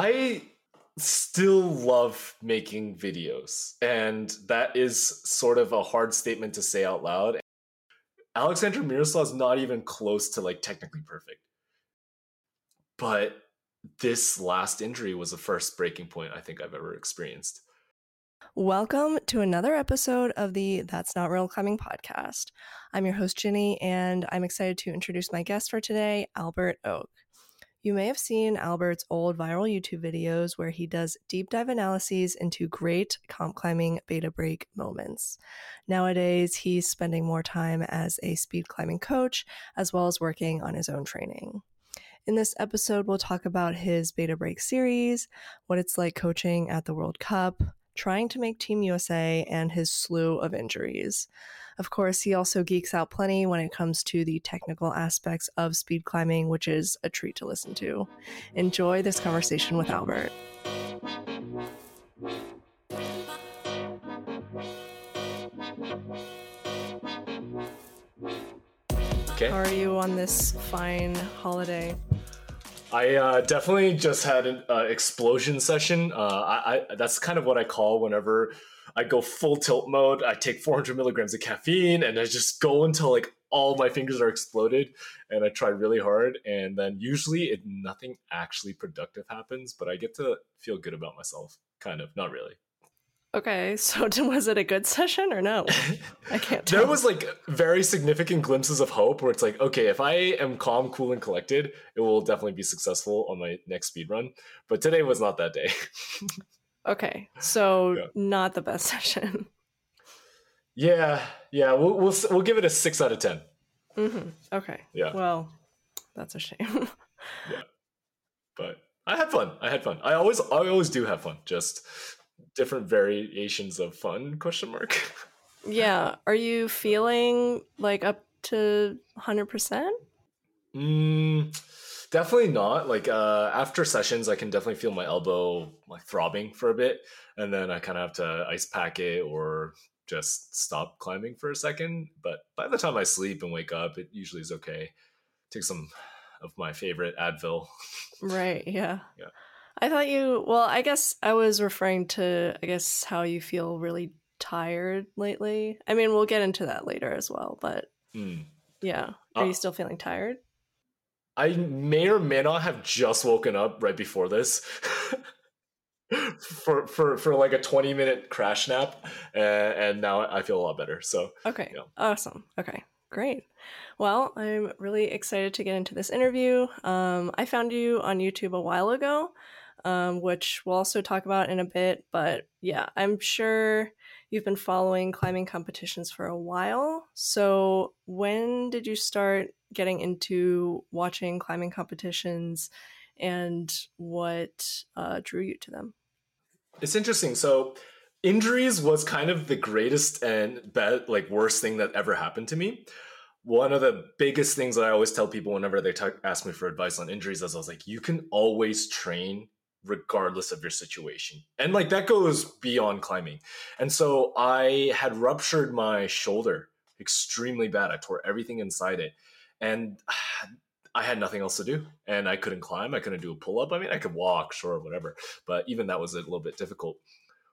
I still love making videos, and that is sort of a hard statement to say out loud. Alexander Miroslav is not even close to like technically perfect. But this last injury was the first breaking point I think I've ever experienced. Welcome to another episode of the That's Not Real Climbing podcast. I'm your host, Ginny, and I'm excited to introduce my guest for today, Albert Ok. You may have seen Albert's old viral YouTube videos where he does deep dive analyses into great comp climbing beta break moments. Nowadays, he's spending more time as a speed climbing coach as well as working on his own training. In this episode, we'll talk about his beta break series, what it's like coaching at the World Cup, trying to make Team USA, and his slew of injuries. Of course, he also geeks out plenty when it comes to the technical aspects of speed climbing, which is a treat to listen to. Enjoy this conversation with Albert. Okay. How are you on this fine holiday? I uh, definitely just had an uh, explosion session. Uh, I, I, that's kind of what I call whenever I go full tilt mode. I take 400 milligrams of caffeine and I just go until like all my fingers are exploded, and I try really hard. And then usually, it nothing actually productive happens, but I get to feel good about myself. Kind of, not really. Okay, so was it a good session or no? I can't tell. there was like very significant glimpses of hope where it's like, okay, if I am calm, cool, and collected, it will definitely be successful on my next speed run. But today was not that day. Okay, so Yeah. not the best session. yeah, yeah, we'll, we'll we'll give it a six out of ten. hmm Okay. Yeah. Well, that's a shame. yeah, But I had fun. I had fun. I always I always do have fun. Just different variations of fun? Question mark. yeah. Are you feeling like up to 100%? Mm, definitely not. Like uh, after sessions, I can definitely feel my elbow like throbbing for a bit, and then I kind of have to ice pack it or just stop climbing for a second. But by the time I sleep and wake up, it usually is okay. Take some of my favorite Advil. Right. Yeah. Yeah. I thought you, well, I guess I was referring to, I guess, how you feel really tired lately. I mean, we'll get into that later as well, but Mm. yeah. Are you Uh, still feeling tired? I may or may not have just woken up right before this. for for for like a 20 minute crash nap and, and now i feel a lot better so Okay. yeah. Awesome. Okay. Great. Well, I'm really excited to get into this interview. Um, I found you on YouTube a while ago, um, which we'll also talk about in a bit. But yeah, I'm sure you've been following climbing competitions for a while. So, when did you start getting into watching climbing competitions and what uh, drew you to them? it's interesting so injuries was kind of the greatest and bad like worst thing that ever happened to me one of the biggest things that i always tell people whenever they talk, ask me for advice on injuries is i was like you can always train regardless of your situation and like that goes beyond climbing and so i had ruptured my shoulder extremely bad i tore everything inside it and I had nothing else to do and I couldn't climb. I couldn't do a pull up. I mean, I could walk, sure, whatever. But even that was a little bit difficult.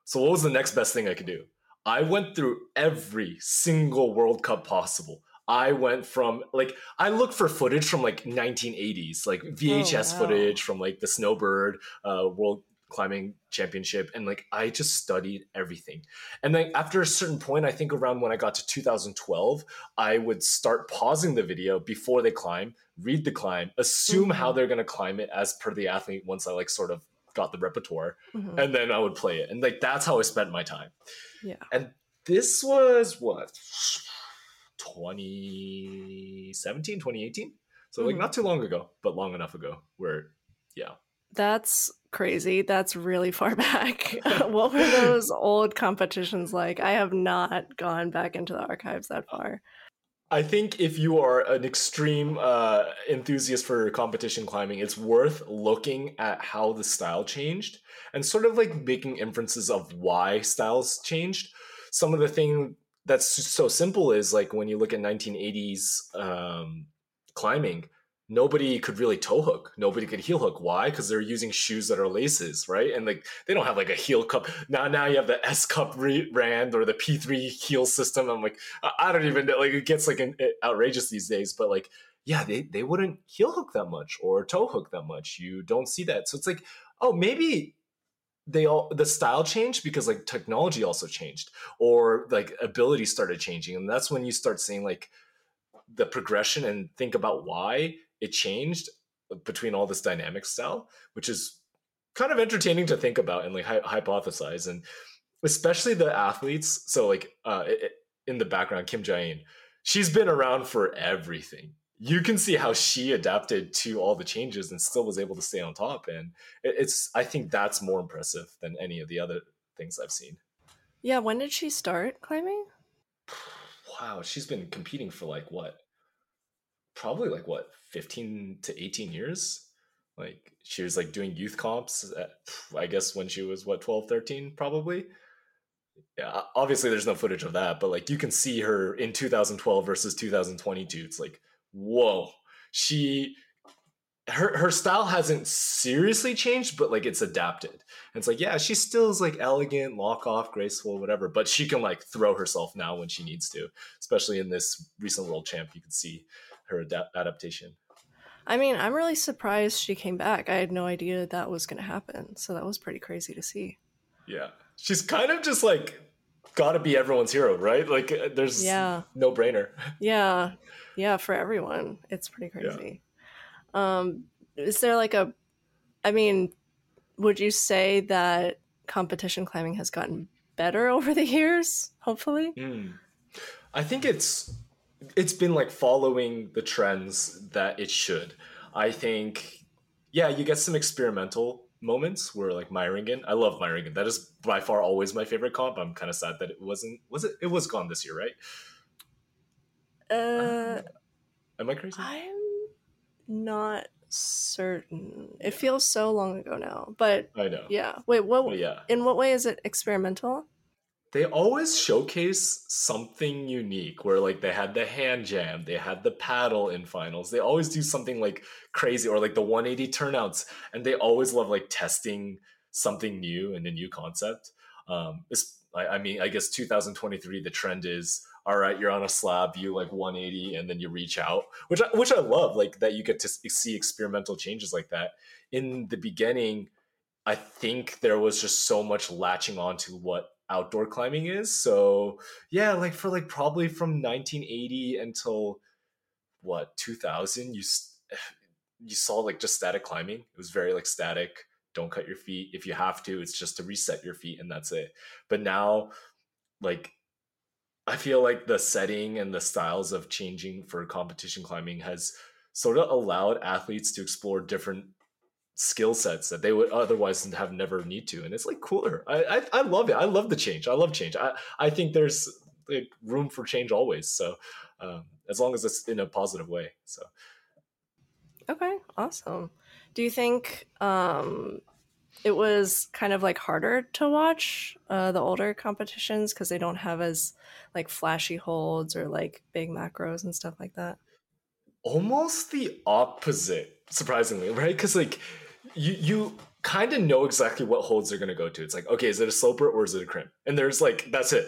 So, what was the next best thing I could do? I went through every single World Cup possible. I went from like, I looked for footage from like 1980s, like VHS wow. footage from like the Snowbird uh, World Climbing Championship. And like, I just studied everything. And then after a certain point, I think around when I got to 2012, I would start pausing the video before they climb, read the climb, assume how Mhm. they're going to climb it as per the athlete once I like sort of got the repertoire, Mhm. and then I would play it. And like that's how I spent my time. Yeah. And this was what 2017, 2018. So like Mhm. not too long ago, but long enough ago where yeah. That's crazy. That's really far back. what were those old competitions like? I have not gone back into the archives that far. I think if you are an extreme uh, enthusiast for competition climbing, it's worth looking at how the style changed and sort of like making inferences of why styles changed. Some of the thing that's so simple is like when you look at 1980s um, climbing, nobody could really toe hook. Nobody could heel hook. Why? Because they're using shoes that are laces, right? And like they don't have like a heel cup. Now, now you have the S cup rand or the P3 heel system. I'm like, I don't even know. Like it gets like an, outrageous these days, but like, yeah, they, they wouldn't heel hook that much or toe hook that much. You don't see that. So it's like, oh, maybe they all the style changed because like technology also changed or like ability started changing and that's when you start seeing like the progression and think about why it changed between all this dynamic style, which is kind of entertaining to think about and like hy- hypothesize. And especially the athletes. So like uh, in the background, Kim Ja-in, she's been around for everything. You can see how she adapted to all the changes and still was able to stay on top. And it's, I think that's more impressive than any of the other things I've seen. Yeah. When did she start climbing? Wow. She's been competing for like what? Probably like what 15 to 18 years like she was like doing youth comps at, i guess when she was what 12 13 probably yeah obviously there's no footage of that but like you can see her in 2012 versus 2022 it's like whoa she her her style hasn't seriously changed but like it's adapted and it's like yeah she still is like elegant lock off graceful whatever but she can like throw herself now when she needs to especially in this recent world champ you can see her ad- adaptation. I mean, I'm really surprised she came back. I had no idea that was going to happen. So that was pretty crazy to see. Yeah. She's kind of just like got to be everyone's hero, right? Like uh, there's yeah. no brainer. Yeah. Yeah, for everyone. It's pretty crazy. Yeah. Um is there like a I mean, would you say that competition climbing has gotten better over the years, hopefully? Mm. I think it's it's been like following the trends that it should. I think, yeah, you get some experimental moments where like Meiringen, I love Meiringen. That is by far always my favorite comp. I'm kind of sad that it wasn't. Was it? It was gone this year, right? Uh, am I crazy? I'm not certain. It feels so long ago now, but I know. Yeah. Wait. What? But yeah. In what way is it experimental? They always showcase something unique where like they had the hand jam they had the paddle in finals they always do something like crazy or like the 180 turnouts and they always love like testing something new and a new concept. Um it's, I, I mean i guess 2023 the trend is all right you're on a slab you like 180 and then you reach out which I, which i love like that you get to see experimental changes like that. In the beginning i think there was just so much latching on to what outdoor climbing is. So yeah, like for like probably from 1980 until what 2000, you you saw like just static climbing. It was very like static. Don't cut your feet if you have to. It's just to reset your feet and that's it. But now, like I feel like the setting and the styles of changing for competition climbing has sort of allowed athletes to explore different skill sets that they would otherwise have never need to and it's like cooler. I, I, I love it. I love the change. I love change. I i think there's like room for change always so um, as long as it's in a positive way so. Okay awesome. Do you think um it was kind of like harder to watch uh, the older competitions because they don't have as like flashy holds or like big macros and stuff like that? Almost the opposite surprisingly right? Because like you you kind of know exactly what holds they're going to go to. It's like, okay, is it a sloper or is it a crimp? And there's like, that's it.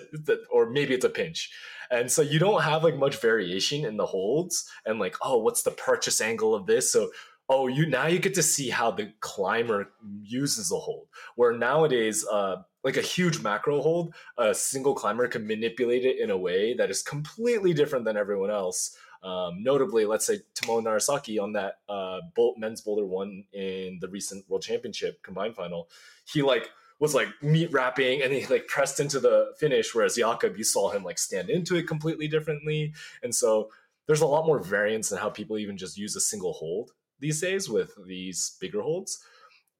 Or maybe it's a pinch. And so you don't have like much variation in the holds and like, oh, what's the purchase angle of this? So, oh, you now you get to see how the climber uses the hold. Where nowadays, uh, like a huge macro hold, a single climber can manipulate it in a way that is completely different than everyone else. Um, notably, let's say Tomo Narasaki on that uh, men's boulder one in the recent World Championship combined final, he like was like meat wrapping and he like pressed into the finish, whereas Jakob, you saw him like stand into it completely differently. And so there's a lot more variance in how people even just use a single hold these days with these bigger holds.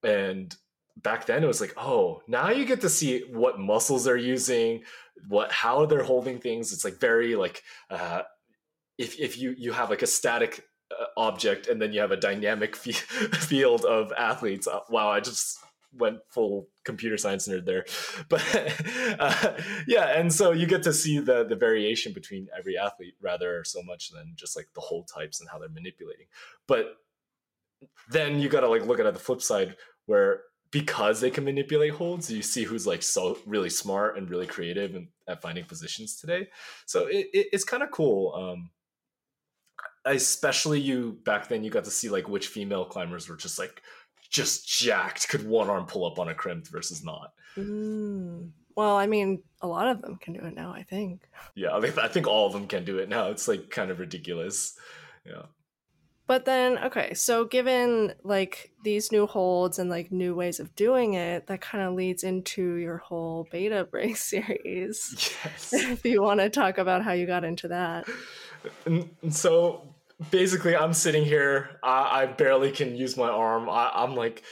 And back then it was like, oh, now you get to see what muscles they're using, what how they're holding things. It's like very like uh, if if you you have like a static uh, object and then you have a dynamic field of athletes uh, wow i just went full computer science nerd there, but uh, yeah, and so you get to see the the variation between every athlete rather so much than just like the hold types and how they're manipulating. But then you got to like look at the flip side where because they can manipulate holds, you see who's like so really smart and really creative and at finding positions today. So it, it, it's kind of cool. Um, especially you back then, you got to see like which female climbers were just like just jacked, could one arm pull up on a crimp versus not. Mm. Well, I mean, a lot of them can do it now. I think. Yeah, I, I think all of them can do it now. It's like kind of ridiculous. Yeah. But then, okay, so given like these new holds and like new ways of doing it, that kind of leads into your whole beta break series. Yes. if you want to talk about how you got into that. And, so basically, I'm sitting here. I, I barely can use my arm. I, I'm like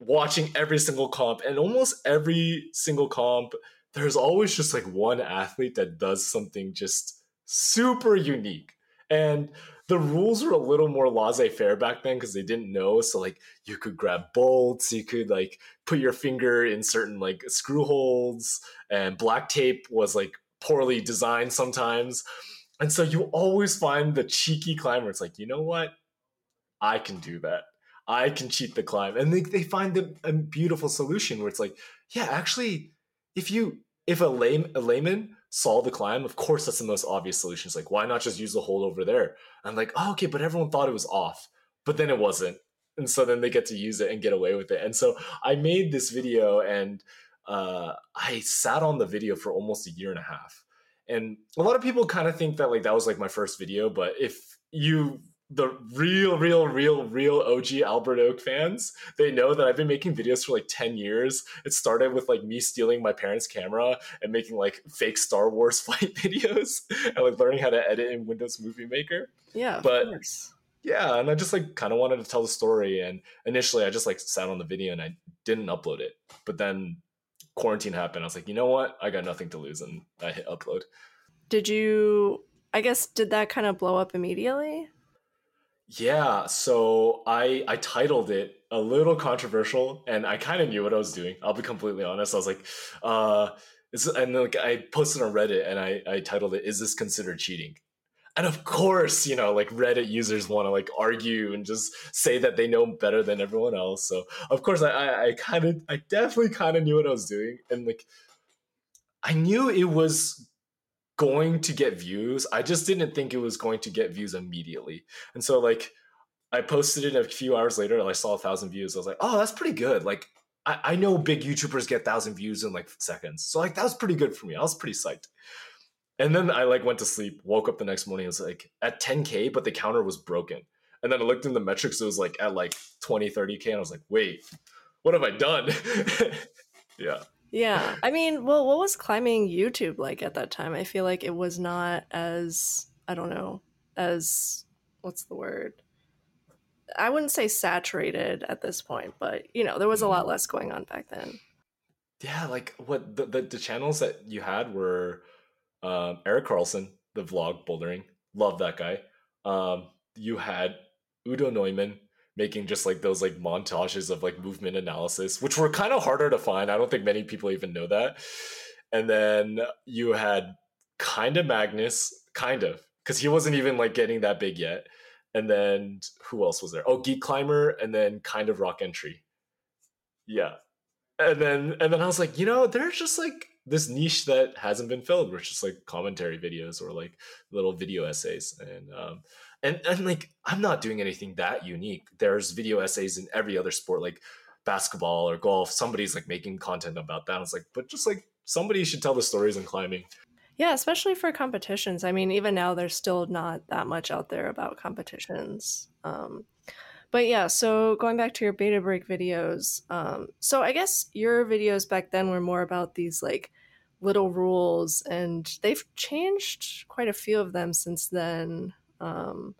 watching every single comp, and almost every single comp, there's always just like one athlete that does something just super unique. And the rules were a little more laissez-faire back then because they didn't know so like you could grab bolts you could like put your finger in certain like screw holes and black tape was like poorly designed sometimes. And so you always find the cheeky climber. It's like you know what? I can do that. I can cheat the climb. And they, they find a, a beautiful solution where it's like yeah actually if you if a, lame, a layman saw the climb, of course that's the most obvious solution. It's like, why not just use the hold over there? I'm like, oh, okay, but everyone thought it was off. But then it wasn't. And so then they get to use it and get away with it. And so I made this video and uh, I sat on the video for almost a year and a half. And a lot of people kind of think that like that was like my first video, but if you the real, real, real, real OG Albert Ok fans, they know that I've been making videos for like 10 years. It started with like me stealing my parents' camera and making like fake Star Wars fight videos and like learning how to edit in Windows Movie Maker. Yeah, but yeah, and I just like kind of wanted to tell the story. And initially, I just like sat on the video and I didn't upload it. But then quarantine happened. I was like, you know what? I got nothing to lose, and I hit upload. Did you? I guess did that kind of blow up immediately? Yeah, so I I titled it a little controversial, and I kind of knew what I was doing. I'll be completely honest. I was like, uh, and like I posted on Reddit, and I I titled it, "Is this considered cheating?" And of course, you know, like Reddit users want to like argue and just say that they know better than everyone else. So of course, I I, I kind of I definitely kind of knew what I was doing, and like I knew it was going to get views. I just didn't think it was going to get views immediately. And so like I posted it a few hours later and I saw a thousand views. I was like, oh, that's pretty good. Like I, I know big YouTubers get thousand views in like seconds. So like that was pretty good for me. I was pretty psyched. And then I like went to sleep, woke up the next morning, it was like at 10K, but the counter was broken. And then I looked in the metrics, it was like at like 20, 30K. And I was like, wait, what have I done? yeah. Yeah. I mean, well, what was climbing YouTube like at that time? I feel like it was not as, I don't know, as, what's the word? I wouldn't say saturated at this point, but, you know, there was a lot mm-hmm. less going on back then. Yeah. Like what the, the, the channels that you had were um, Eric Karlsson, the vlog bouldering. Love that guy. Um, you had Udo Neumann, making just like those like montages of like movement analysis, which were kind of harder to find. I don't think many people even know that. And then you had kind of Magnus, kind of, because he wasn't even like getting that big yet. And then who else was there? Oh, Geek Climber, and then kind of Rock Entry. Yeah. And then and then I was like, you know, there's just like this niche that hasn't been filled, which is like commentary videos or like little video essays. And um, and and like i'm not doing anything that unique. There's video essays in every other sport like basketball or golf. Somebody's like making content about that. It's like but just like somebody should tell the stories in climbing. Yeah especially for competitions. I mean even now there's still not that much out there about competitions. Um, but yeah so going back to your beta break videos um, so i guess your videos back then were more about these like little rules and they've changed quite a few of them since then um,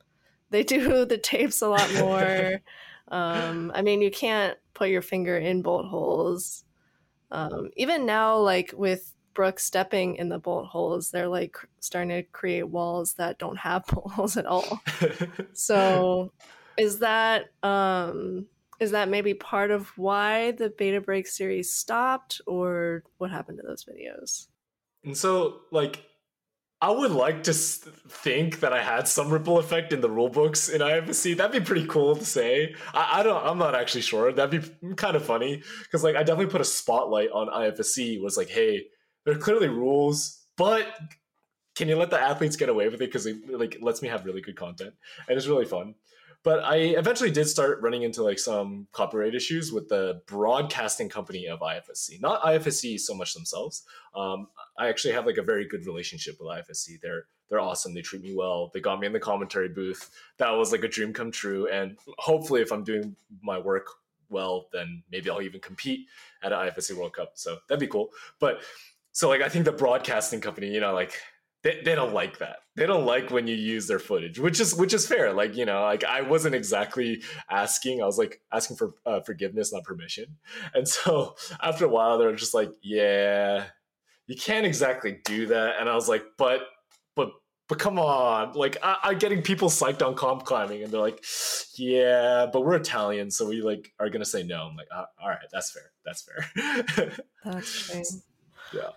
they do the tapes a lot more. um, I mean, you can't put your finger in bolt holes. Um, even now, like with Brooke stepping in the bolt holes, they're like starting to create walls that don't have bolt holes at all. so, is that um, is that maybe part of why the beta break series stopped or what happened to those videos and so like I would like to think that I had some ripple effect in the rule books in IFSC. That'd be pretty cool to say. I, I don't. I'm not actually sure. That'd be kind of funny because like I definitely put a spotlight on IFSC. Was like, hey, there are clearly rules, but can you let the athletes get away with it because it like lets me have really good content and it's really fun. But I eventually did start running into like some copyright issues with the broadcasting company of IFSC, not IFSC so much themselves. Um, I actually have like a very good relationship with IFSC. They're they're awesome. They treat me well. They got me in the commentary booth. That was like a dream come true. And hopefully, if I'm doing my work well, then maybe I'll even compete at an IFSC World Cup. So that'd be cool. But so like I think the broadcasting company, you know, like they, they don't like that. They don't like when you use their footage which is which is fair. Like you know like i wasn't exactly asking i was like asking for uh, forgiveness not permission. And so after a while they're just like yeah you can't exactly do that. And i was like but but but come on. Like I, am getting people psyched on comp climbing and they're like yeah but we're italian so we like are gonna say no. I'm like uh, all right that's fair. That's fair. That's fair. yeah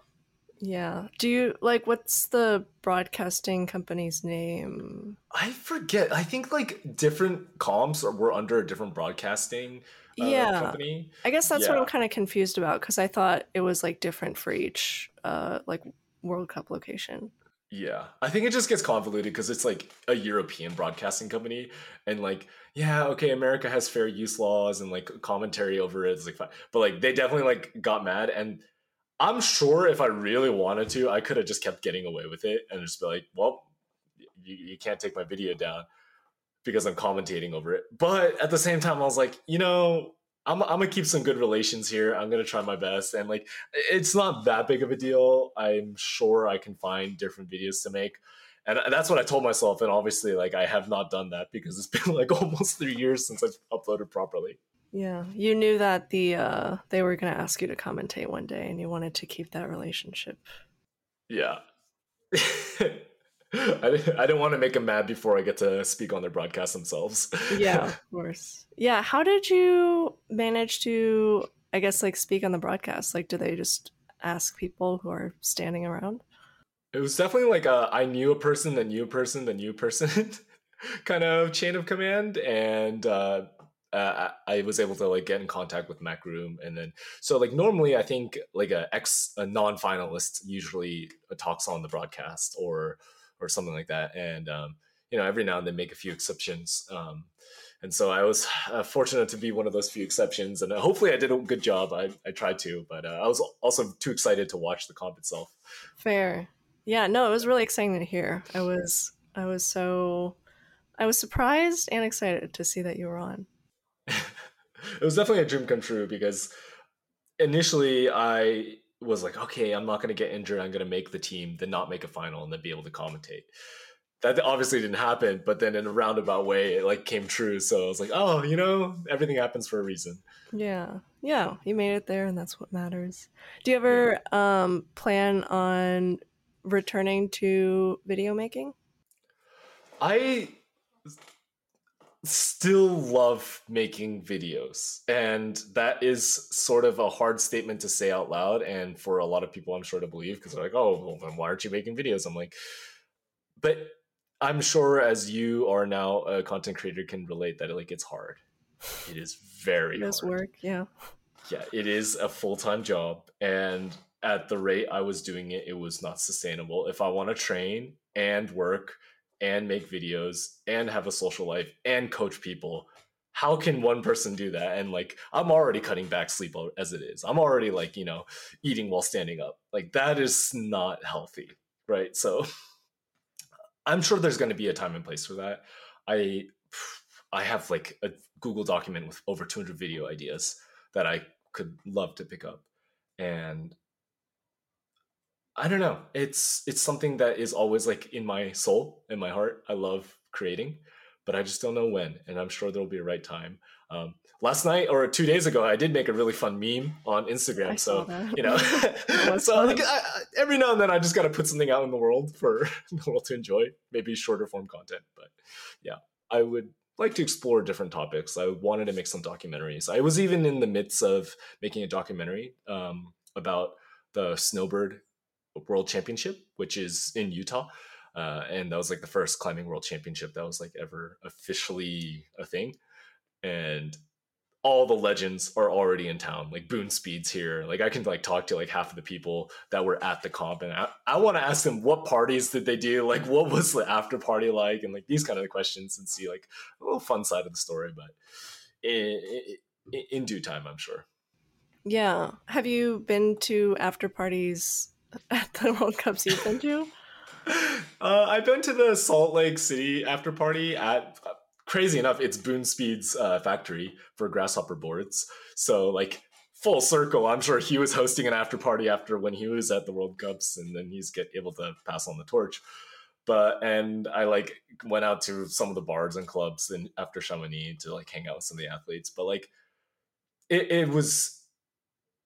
yeah. Do you like what's the broadcasting company's name? I forget. I think like different comps were under a different broadcasting uh, yeah. company. I guess that's yeah. what I'm kind of confused about because I thought it was like different for each uh like World Cup location. Yeah, I think it just gets convoluted because it's like a European broadcasting company, and like, yeah, okay, America has fair use laws and like commentary over it is like, fine. but like they definitely like got mad, and I'm sure if I really wanted to, I could have just kept getting away with it and just be like, well, you, you can't take my video down because I'm commentating over it. But at the same time, I was like, you know, I'm, I'm gonna keep some good relations here. I'm gonna try my best, and like, it's not that big of a deal. I'm sure I can find different videos to make, and uh, that's what I told myself. And obviously, like, I have not done that because it's been like almost three years since I've uploaded properly. Yeah, you knew that the uh, they were going to ask you to commentate one day, and you wanted to keep that relationship. Yeah, I didn't, I didn't want to make them mad before I get to speak on their broadcast themselves. yeah, of course. Yeah, how did you manage to, I guess, like speak on the broadcast? Like, do they just ask people who are standing around? It was definitely like a, I knew a person, the new person, the new person kind of chain of command, and uh, uh, I was able to like get in contact with Macroom, and then so like normally I think like a ex a non finalist usually talks on the broadcast or or something like that, and um, you know every now and then make a few exceptions. Um, and so I was uh, fortunate to be one of those few exceptions, and uh, hopefully I did a good job. I, I tried to, but uh, I was also too excited to watch the comp itself. Fair, yeah, no, it was really exciting to hear. I was I was so I was surprised and excited to see that you were on. It was definitely a dream come true because initially I was like, okay, I'm not going to get injured. I'm going to make the team, then not make a final, and then be able to commentate. That obviously didn't happen, but then in a roundabout way, it like came true. So I was like, oh, you know, everything happens for a reason. Yeah, yeah, you made it there, and that's what matters. Do you ever yeah. um, plan on returning to video making? I still love making videos and that is sort of a hard statement to say out loud and for a lot of people i'm sure to believe because they're like oh well then why aren't you making videos? I'm like but i'm sure as you are now a content creator can relate that it like it's hard. It is very it hard. work yeah. Yeah it is a full-time job and at the rate i was doing it it was not sustainable. If i want to train and work and make videos and have a social life and coach people how can one person do that? And like i'm already cutting back sleep as it is. I'm already like you know eating while standing up. Like that is not healthy right? So i'm sure there's going to be a time and place for that. I i have like a google document with over 200 video ideas that i could love to pick up. And I don't know. It's it's something that is always like in my soul, in my heart. I love creating, but I just don't know when, and I'm sure there'll be a right time. Um, last night or two days ago, I did make a really fun meme on Instagram. I so you know, so like, I, every now and then I just got to put something out in the world for the world to enjoy. Maybe shorter form content, but yeah, I would like to explore different topics. I wanted to make some documentaries. I was even in the midst of making a documentary um, about the Snowbird World Championship, which is in Utah. Uh, and that was like the first climbing world championship that was like ever officially a thing. And all the legends are already in town. Like Boone Speed's here. Like I can like talk to like half of the people that were at the comp, and I, I want to ask them what parties did they do? Like what was the after party like, and like these kind of questions, and see like a little fun side of the story. But in, in, in due time, I'm sure. Yeah. Have you been to after parties at the World Cups you've been to? Uh, I've been to the Salt Lake City after party at crazy enough, it's Boone Speed's uh, factory for grasshopper boards. So like full circle, I'm sure he was hosting an after party after when he was at the World Cups, and then he's get able to pass on the torch. But and I like went out to some of the bars and clubs and after Chamonix to like hang out with some of the athletes. But like it, it was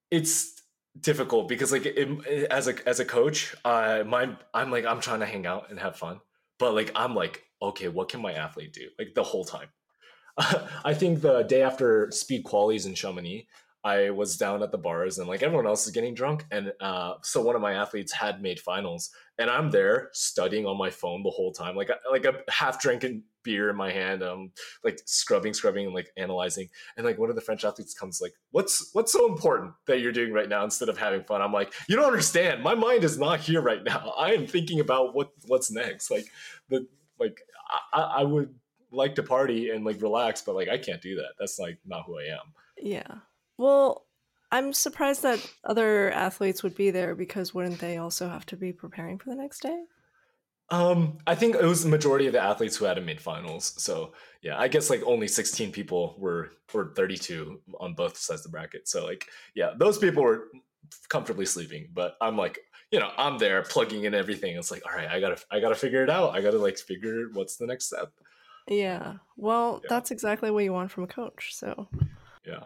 it's difficult because like it, as a as a coach, uh, my I'm like I'm trying to hang out and have fun, but like I'm like okay, what can my athlete do? Like the whole time. I think the day after speed qualies in Chamonix, I was down at the bars and like everyone else is getting drunk. And uh, so one of my athletes had made finals and I'm there studying on my phone the whole time, like, like a half drinking beer in my hand. um, like scrubbing, scrubbing and like analyzing. And like one of the French athletes comes like, what's, what's so important that you're doing right now instead of having fun? I'm like, you don't understand. My mind is not here right now. I am thinking about what, what's next. Like the, like I, I would like to party and like relax, but like I can't do that. That's like not who I am. Yeah. Well, I'm surprised that other athletes would be there because wouldn't they also have to be preparing for the next day? Um, I think it was the majority of the athletes who hadn't made finals. So yeah, I guess like only 16 people were or 32 on both sides of the bracket. So like yeah, those people were comfortably sleeping, but I'm like you know, I'm there plugging in everything. It's like, all right, I gotta, I gotta figure it out. I gotta like figure what's the next step. Yeah. Well, yeah. that's exactly what you want from a coach. So. Yeah,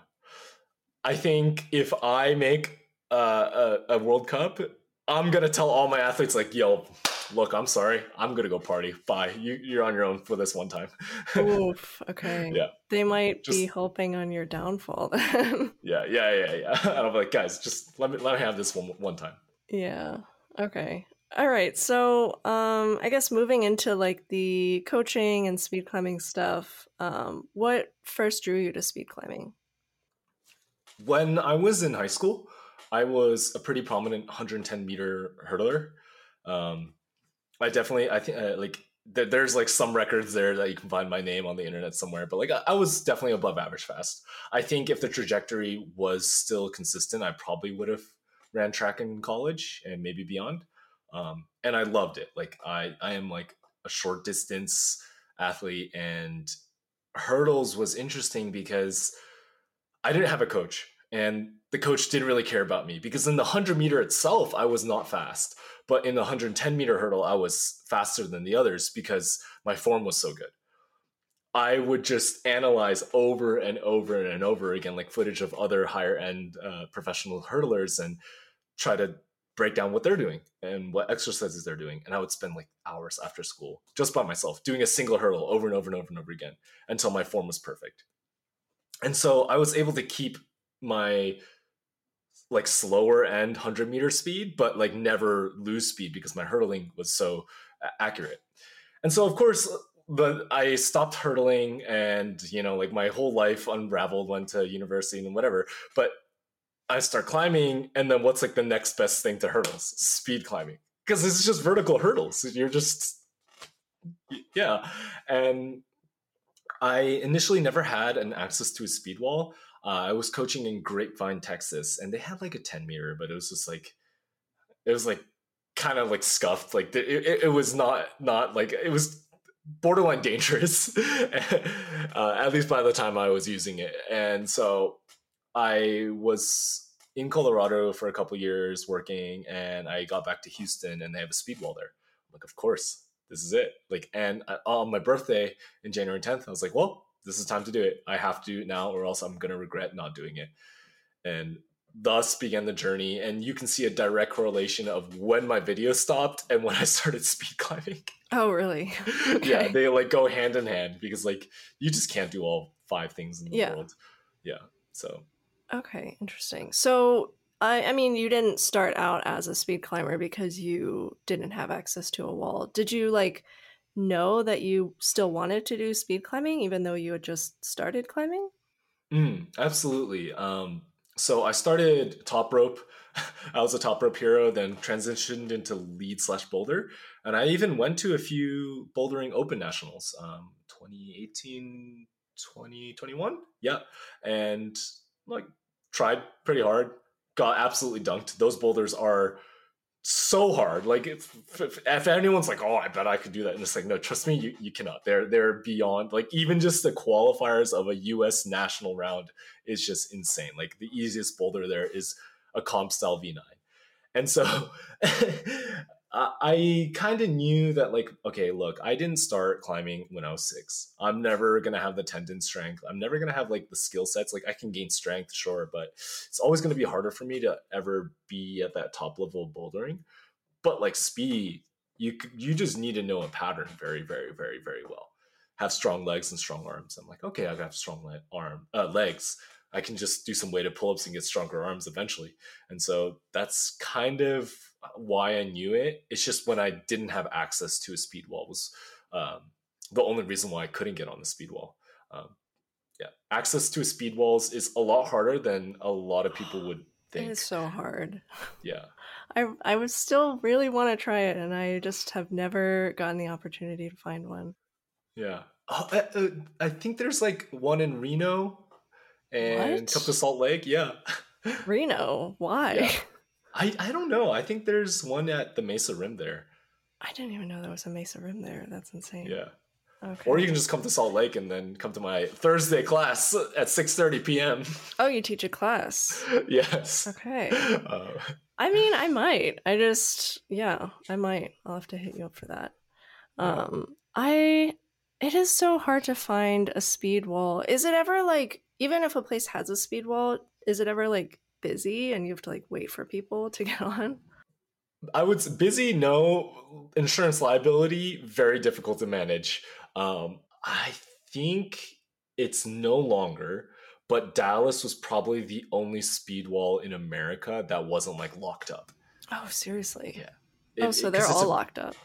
I think if I make uh, a, a World Cup, I'm gonna tell all my athletes like, yo, look, I'm sorry, I'm gonna go party. Bye. You, you're on your own for this one time. Oof. Okay. Yeah. They might just, be helping on your downfall then. yeah, yeah, yeah, yeah. And I'm like, guys, just let me let me have this one one time. Yeah. Okay. All right. So, um, I guess moving into like the coaching and speed climbing stuff, um, what first drew you to speed climbing? When I was in high school, I was a pretty prominent 110 meter hurdler. Um, I definitely, I think, uh, like, th- there's like some records there that you can find my name on the internet somewhere, but like, I, I was definitely above average fast. I think if the trajectory was still consistent, I probably would have ran track in college and maybe beyond. Um, and I loved it. Like I, I am like a short distance athlete and hurdles was interesting because I didn't have a coach and the coach didn't really care about me because in the 100 meter itself, I was not fast. But in the 110 meter hurdle, I was faster than the others because my form was so good. I would just analyze over and over and over again, like footage of other higher end uh, professional hurdlers, and try to break down what they're doing and what exercises they're doing. And I would spend like hours after school just by myself doing a single hurdle over and over and over and over again until my form was perfect. And so I was able to keep my like slower end 100 meter speed, but like never lose speed because my hurdling was so accurate. And so, of course, but I stopped hurdling and, you know, like my whole life unraveled, went to university and whatever. But I start climbing, and then what's like the next best thing to hurdles? Speed climbing. Because this is just vertical hurdles. You're just, yeah. And I initially never had an access to a speed wall. Uh, I was coaching in Grapevine, Texas, and they had like a 10 meter, but it was just like, it was like kind of like scuffed. Like it, it, it was not, not like, it was borderline dangerous, uh, at least by the time I was using it. And so I was in Colorado for a couple years working, and I got back to Houston, and they have a speed wall there. I'm like, of course, this is it. Like, and on my birthday in January 10th, I was like, well, this is time to do it. I have to now, or else I'm gonna regret not doing it. And thus began the journey. And you can see a direct correlation of when my video stopped and when I started speed climbing. Oh, really? Okay. Yeah, they like go hand in hand because like you just can't do all five things in the yeah. world. Yeah. So. Okay, interesting. So I, I mean, you didn't start out as a speed climber because you didn't have access to a wall. Did you like know that you still wanted to do speed climbing even though you had just started climbing? Mm, absolutely. Um, so I started top rope. I was a top rope hero, then transitioned into lead slash boulder, and I even went to a few bouldering open nationals, um, 2018, 2021, yeah, and like tried pretty hard, got absolutely dunked. Those boulders are so hard. Like if, if, if, anyone's like, "Oh, I bet I could do that," and it's like, no, trust me, you, you cannot. They're they're beyond. Like even just the qualifiers of a U.S. national round is just insane. Like the easiest boulder there is a comp style V9, and so I kind of knew that, like, okay, look, I didn't start climbing when I was six. I'm never gonna have the tendon strength. I'm never gonna have like the skill sets. Like, I can gain strength, sure, but it's always gonna be harder for me to ever be at that top level of bouldering. But like speed, you you just need to know a pattern very, very, very, very well. Have strong legs and strong arms. I'm like, okay, I have got strong le- arm uh, legs. I can just do some weighted pull ups and get stronger arms eventually. And so that's kind of why I knew it. It's just when I didn't have access to a speed wall was um, the only reason why I couldn't get on the speed wall. Um, yeah, access to a speed walls is a lot harder than a lot of people would think. It's so hard. Yeah. I I would still really want to try it, and I just have never gotten the opportunity to find one. Yeah. Oh, I, uh, I think there's like one in Reno and what? up to Salt Lake. Yeah. Reno. Why? Yeah. I, I don't know. I think there's one at the Mesa Rim there. I didn't even know there was a Mesa Rim there. That's insane. Yeah. Okay. Or you can just come to Salt Lake and then come to my Thursday class at 6:30 p.m. Oh, you teach a class. yes. Okay. Uh, I mean, I might. I just yeah, I might. I'll have to hit you up for that. Um I it is so hard to find a speed wall. Is it ever like even if a place has a speed wall, is it ever like busy and you have to like wait for people to get on? I would say busy, no. Insurance liability, very difficult to manage. Um, I think it's no longer, but Dallas was probably the only speed wall in America that wasn't like locked up. Oh, seriously? Yeah. It, oh, so they're all a, locked up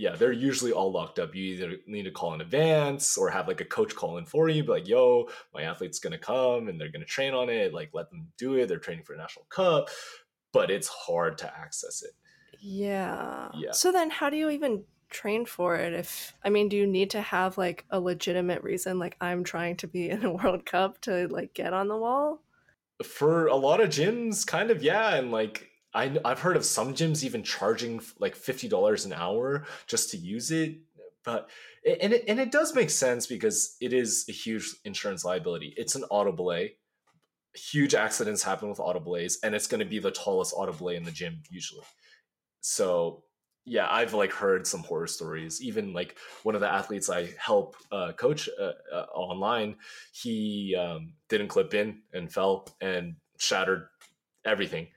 yeah, they're usually all locked up. You either need to call in advance or have like a coach call in for you, be like, yo, my athlete's gonna come and they're gonna train on it. Like, let them do it. They're training for a national cup, but it's hard to access it. Yeah. Yeah. So then how do you even train for it if I mean, do you need to have like a legitimate reason like I'm trying to be in a World Cup to like get on the wall? For a lot of gyms, kind of yeah, and like I, I've heard of some gyms even charging like fifty dollars an hour just to use it, but and it and it does make sense because it is a huge insurance liability. It's an auto belay. Huge accidents happen with auto belays, and it's going to be the tallest auto belay in the gym usually. So yeah, I've like heard some horror stories. Even like one of the athletes I help uh, coach uh, uh, online, he um, didn't clip in and fell and shattered everything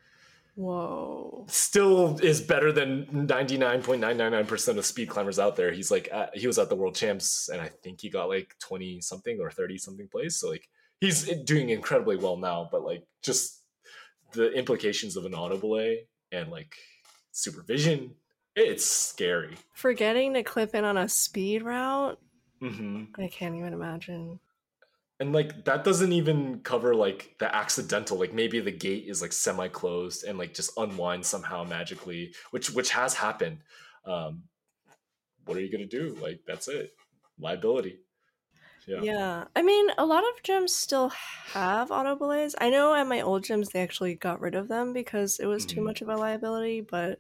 Whoa. Still is better than 99.999% of speed climbers out there. He's like, at, he was at the world champs and I think he got like 20 something or 30 something place. So like he's doing incredibly well now, but like just the implications of an auto belay and like supervision, it's scary. Forgetting to clip in on a speed route. Mm-hmm. I can't even imagine and like that doesn't even cover like the accidental like maybe the gate is like semi closed and like just unwind somehow magically which which has happened. Um what are you gonna do? Like that's it. Liability. Yeah. yeah. I mean a lot of gyms still have auto belays. I know at my old gyms they actually got rid of them because it was mm-hmm. too much of a liability but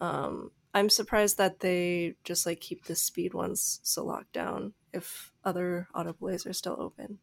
um i'm surprised that they just like keep the speed ones so locked down if other auto belays are still open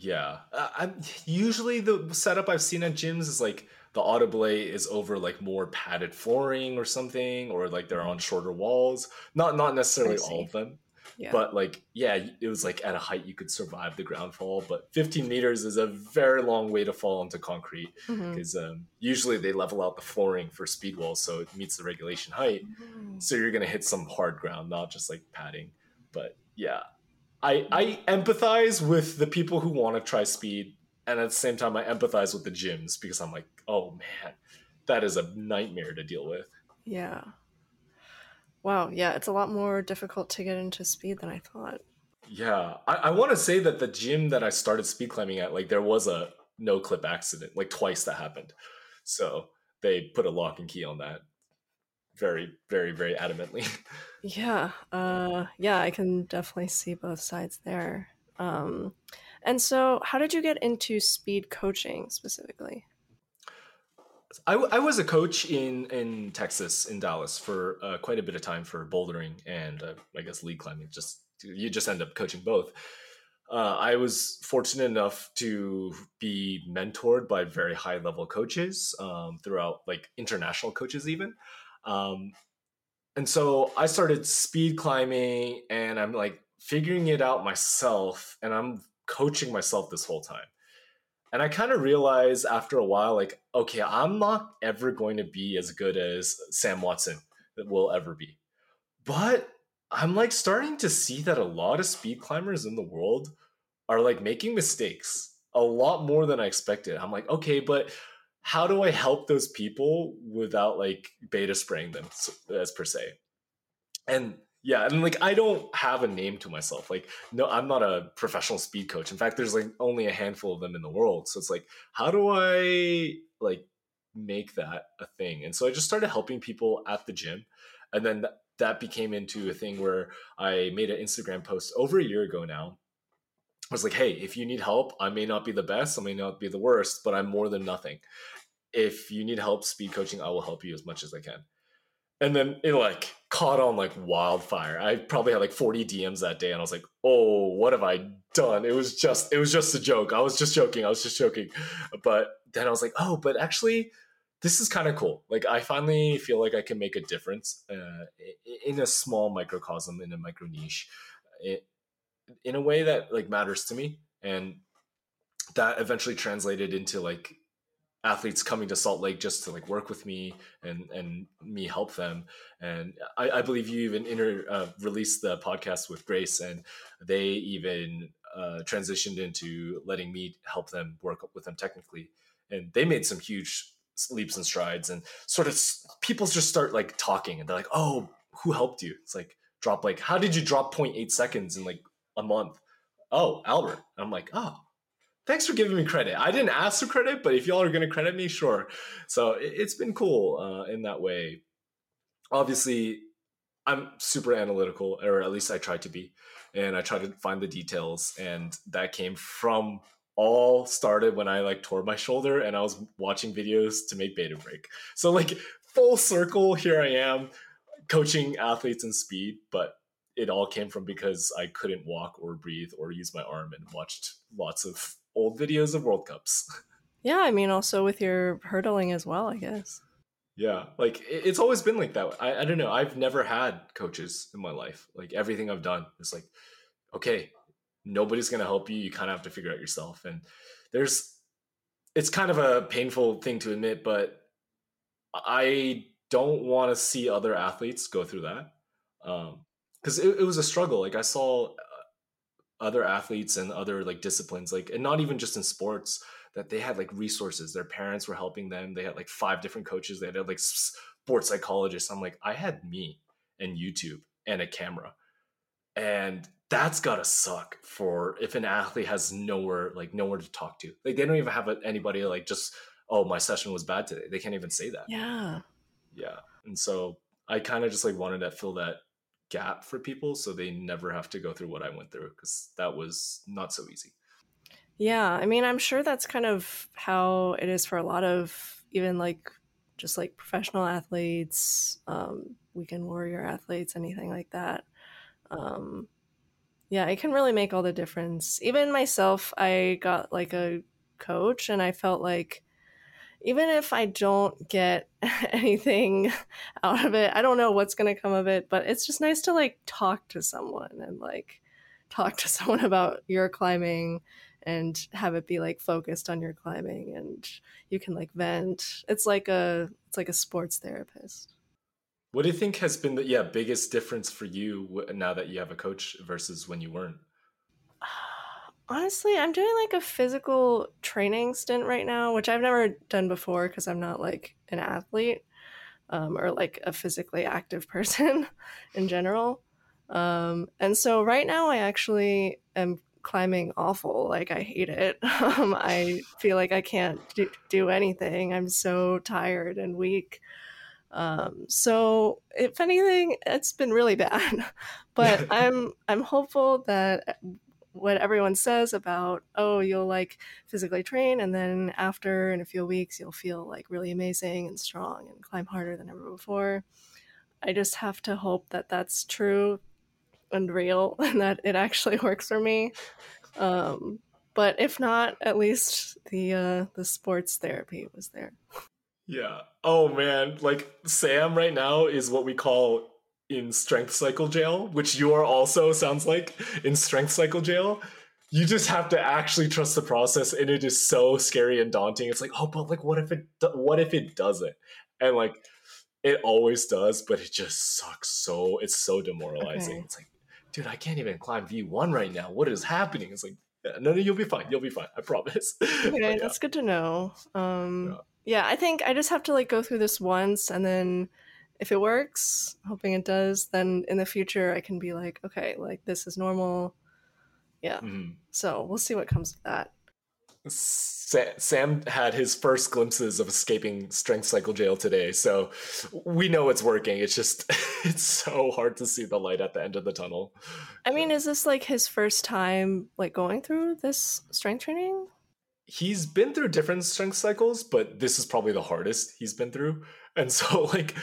yeah, uh, I'm usually the setup I've seen at gyms is like the auto belay is over like more padded flooring or something, or like they're on shorter walls. Not not necessarily all of them. Yeah. But like, yeah, it was like at a height you could survive the ground fall, but 15 meters is a very long way to fall into concrete because um, usually they level out the flooring for speed walls so it meets the regulation height. Mm. So you're gonna hit some hard ground, not just like padding. But yeah, I I empathize with the people who want to try speed, and at the same time I empathize with the gyms because I'm like, oh man, that is a nightmare to deal with. Yeah. Wow. Yeah, it's a lot more difficult to get into speed than I thought. Yeah, I, I want to say that the gym that I started speed climbing at, like there was a no clip accident, like twice that happened. So they put a lock and key on that. Very, very, very adamantly. Yeah. Uh yeah, I can definitely see both sides there. Um and so how did you get into speed coaching specifically? I, was a coach in in Texas in Dallas for uh, quite a bit of time for bouldering and uh, I guess lead climbing. Just you just end up coaching both. Uh, I was fortunate enough to be mentored by very high level coaches um, throughout, like international coaches even. Um, and so I started speed climbing, and I'm like figuring it out myself, and I'm coaching myself this whole time. And I kind of realized after a while, like, okay, I'm not ever going to be as good as Sam Watson will ever be. But I'm like starting to see that a lot of speed climbers in the world are like making mistakes a lot more than I expected. I'm like, okay, but how do I help those people without like beta spraying them as per se? And yeah, and like I don't have a name to myself. Like, no, I'm not a professional speed coach. In fact, there's like only a handful of them in the world. So it's like, how do I like make that a thing? And so I just started helping people at the gym. And then th- that became into a thing where I made an Instagram post over a year ago now. I was like, hey, if you need help, I may not be the best, I may not be the worst, but I'm more than nothing. If you need help speed coaching, I will help you as much as I can. And then it like caught on like wildfire. I probably had like 40 DMs that day and I was like, "Oh, what have I done?" It was just it was just a joke. I was just joking. I was just joking. But then I was like, "Oh, but actually this is kind of cool. Like I finally feel like I can make a difference uh, in a small microcosm in a micro niche in a way that like matters to me and that eventually translated into like athletes coming to Salt Lake just to like work with me and and me help them. And I, I believe you even inter, uh, released the podcast with Grace, and they even uh, transitioned into letting me help them work with them technically. And they made some huge leaps and strides, and sort of people just start like talking, and they're like, "Oh, who helped you?" It's like drop like, "How did you drop 0.8 seconds in like a month?" Oh, Albert. And I'm like, "Oh." Thanks for giving me credit. I didn't ask for credit, but if y'all are going to credit me, sure. So it, it's been cool uh, in that way. Obviously, I'm super analytical, or at least I try to be, and I try to find the details. And that came from all started when I like tore my shoulder and I was watching videos to make beta break. So like full circle, here I am coaching athletes in speed, but it all came from because I couldn't walk or breathe or use my arm and watched lots of old videos of World Cups. Yeah, I mean also with your hurdling as well, I guess. yeah, like it's always been like that. I, I don't know. I've never had coaches in my life. Like everything I've done is like, okay, nobody's gonna help you. You kind of have to figure out yourself. And there's, it's kind of a painful thing to admit, but I don't want to see other athletes go through that. Um, because it, it was a struggle. Like I saw other athletes and other like disciplines, like and not even just in sports, that they had like resources. Their parents were helping them. They had like five different coaches. They had like sports psychologists. I'm like, I had me and YouTube and a camera, and that's gotta suck for if an athlete has nowhere like nowhere to talk to. Like they don't even have anybody like just oh my session was bad today. They can't even say that Yeah. yeah and so i kind of just like wanted to fill that gap for people so they never have to go through what i went through because that was not so easy Yeah, I mean, I'm sure that's kind of how it is for a lot of even like just like professional athletes, um, weekend warrior athletes, anything like that. Um, yeah, it can really make all the difference. Even myself, I got like a coach, and I felt like even if I don't get anything out of it, I don't know what's going to come of it, but it's just nice to like talk to someone and like talk to someone about your climbing and have it be like focused on your climbing and you can like vent. It's like a it's like a sports therapist. What do you think has been the yeah biggest difference for you now that you have a coach versus when you weren't? Honestly, I'm doing like a physical training stint right now, which I've never done before because I'm not like an athlete um, or like a physically active person in general. Um, and so right now, I actually am climbing awful. Like, I hate it. Um, I feel like I can't do, do anything. I'm so tired and weak. Um, so if anything, it's been really bad. but I'm I'm hopeful that what everyone says about oh you'll like physically train and then after in a few weeks you'll feel like really amazing and strong and climb harder than ever before. I just have to hope that that's true and real and that it actually works for me. Um, but if not at least the uh, the sports therapy was there. Yeah. Oh man. Like sam right now is what we call in strength cycle jail, which you are also sounds like in strength cycle jail. You just have to actually trust the process, and it is so scary and daunting. It's like, oh, but like, what if it? What if it doesn't? And like, it always does, but it just sucks so. It's so demoralizing. Okay. It's like, dude, I can't even climb V one right now. What is happening? It's like, yeah, no, no, you'll be fine. You'll be fine. I promise. Okay, yeah. that's good to know. Um, yeah. yeah, I think I just have to like go through this once, and then if it works, hoping it does, then in the future I can be like, okay, like this is normal. Yeah. Mm-hmm. So we'll see what comes of that. Sam had his first glimpses of escaping strength cycle jail today, so we know it's working. It's just it's so hard to see the light at the end of the tunnel. I mean, is this like his first time like going through this strength training? He's been through different strength cycles, but this is probably the hardest he's been through. And so like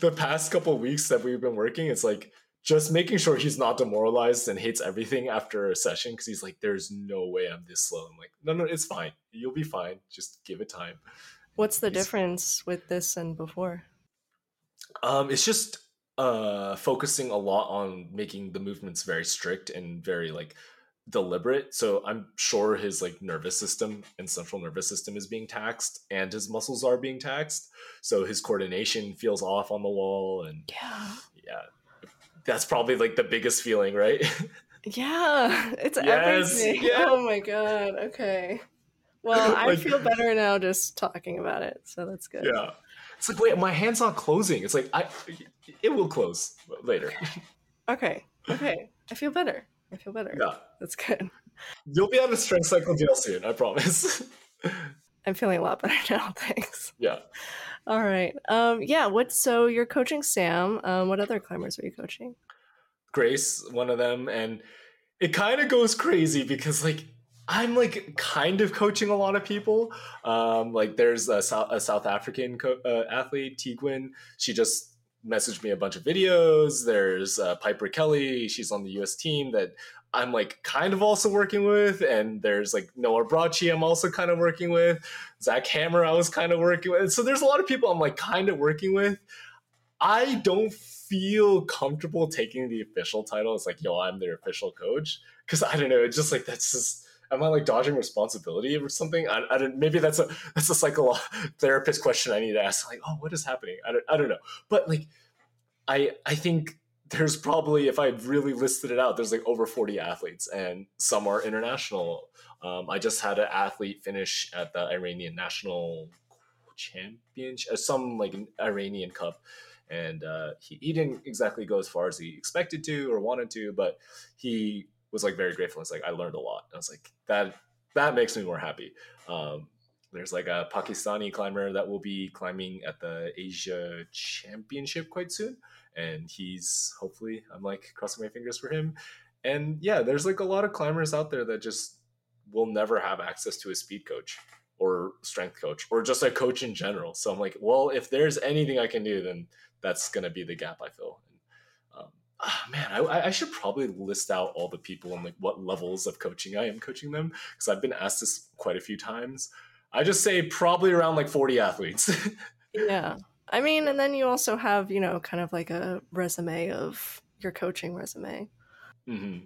the past couple weeks that we've been working, it's like just making sure he's not demoralized and hates everything after a session because he's like, there's no way I'm this slow. I'm like, no, no, it's fine. You'll be fine. Just give it time. What's the he's, difference with this and before? Um, it's just uh focusing a lot on making the movements very strict and very like deliberate. So i'm sure his like nervous system and central nervous system is being taxed and his muscles are being taxed. So his coordination feels off on the wall and yeah. yeah. That's probably like the biggest feeling right? Yeah. It's yes, everything. Yeah. oh my god. Okay. Well i like, feel better now just talking about it so that's good. Yeah. It's like wait my hand's not closing. It's like i it will close later. Okay. Okay. I feel better I feel better. Yeah. That's good. You'll be on a strength cycle deal soon, I promise. I'm feeling a lot better now, thanks. Yeah. All right. Um, yeah, what so you're coaching Sam. Um, what other climbers are you coaching? Grace, one of them, and it kind of goes crazy because like I'm like kind of coaching a lot of people. Um, like there's a, South, a South African co- uh, athlete, Tigwin. She just messaged me a bunch of videos. There's uh, Piper Kelly. She's on the U.S. team that I'm like kind of also working with, and there's like Noah Bratschi I'm also kind of working with. Zach Hammer I was kind of working with. So there's a lot of people I'm like kind of working with. I don't feel comfortable taking the official title. It's like, yo, I'm their official coach because I don't know. It's just like that's just am I like dodging responsibility or something? I, I don't. Maybe that's a that's a psycho therapist question I need to ask. Like, oh, what is happening? I don't I don't know. But like, I I think there's probably if I really listed it out, there's like over 40 athletes, and some are international. Um, I just had an athlete finish at the Iranian national championship, uh, some like Iranian Cup, and uh, he, he didn't exactly go as far as he expected to or wanted to, but he was like very grateful. It's like I learned a lot. I was like that that makes me more happy. Um, there's like a Pakistani climber that will be climbing at the Asia Championship quite soon, and he's hopefully I'm like crossing my fingers for him. And yeah, there's like a lot of climbers out there that just will never have access to a speed coach or strength coach or just a coach in general. So I'm like, well, if there's anything I can do, then that's gonna be the gap I fill oh, man, I, I, should probably list out all the people and like what levels of coaching I am coaching them because I've been asked this quite a few times. I just say probably around like 40 athletes. yeah. I mean, and then you also have, you know, kind of like a resume of your coaching resume. Mm-hmm.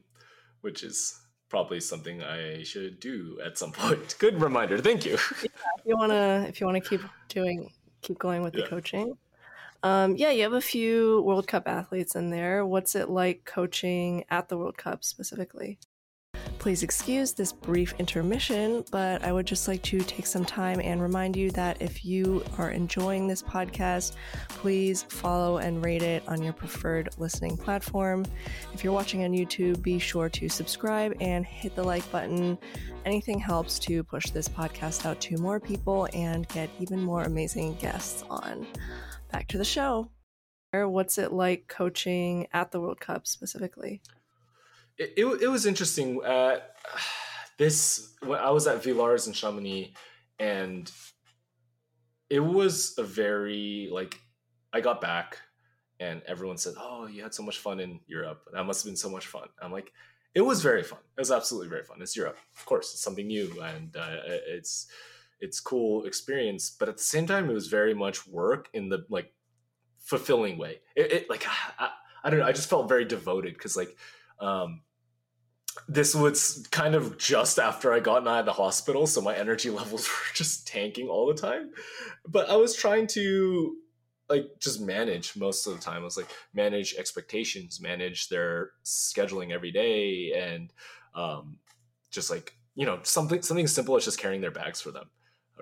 Which is probably something I should do at some point. Good reminder. Thank you. yeah, if you wanna if you wanna keep doing keep going with yeah. the coaching. Um, yeah, you have a few World Cup athletes in there. What's it like coaching at the World Cup specifically? Please excuse this brief intermission, but I would just like to take some time and remind you that if you are enjoying this podcast, please follow and rate it on your preferred listening platform. If you're watching on YouTube, be sure to subscribe and hit the like button. Anything helps to push this podcast out to more people and get even more amazing guests on. Back to the show. What's it like coaching at the World Cup specifically? it, it, it was interesting. Uh, this when I was at Villars in Chamonix, and it was a very like I got back, and everyone said, "Oh, you had so much fun in Europe. That must have been so much fun." I'm like, it was very fun. It was absolutely very fun. It's Europe, of course. It's something new, and uh, it's it's cool experience. But at the same time, it was very much work in the like fulfilling way. It, it like I, I, don't know. I just felt very devoted because like um, this was kind of just after I got out of the hospital, so my energy levels were just tanking all the time. But I was trying to like just manage most of the time. I was like manage expectations, manage their scheduling every day, and um, just like you know something something simple as just carrying their bags for them.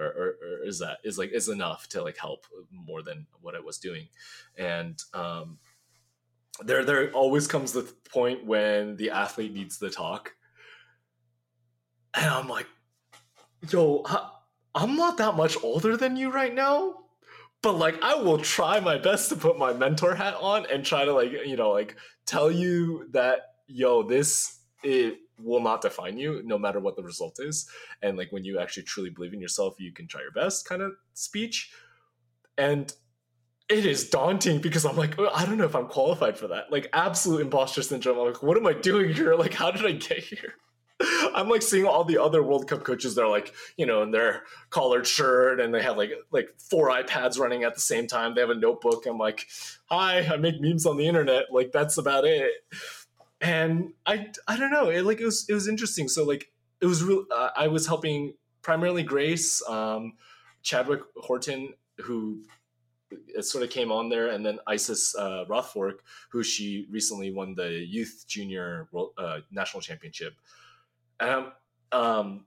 Or, or, or, is that is like is enough to like help more than what I was doing, and um, there there always comes the point when the athlete needs to talk. And i'm like yo i'm not that much older than you right now but like i will try my best to put my mentor hat on and try to like you know like tell you that yo this it will not define you no matter what the result is and like when you actually truly believe in yourself you can try your best kind of speech and it is daunting because I'm like, I don't know if I'm qualified for that. Like absolute imposter syndrome. I'm like, what am I doing here? Like, how did I get here? I'm like seeing all the other World Cup coaches. They're like, you know, in their collared shirt, and they have like like four iPads running at the same time. They have a notebook. I'm like, hi, I make memes on the internet. Like that's about it. And I I don't know. It like it was it was interesting. So like it was real. Uh, I was helping primarily Grace, um, Chadwick Horton, who sort of came on there, and then Isis uh, Rothfork, who she recently won the youth junior world, uh, national championship. Um, um,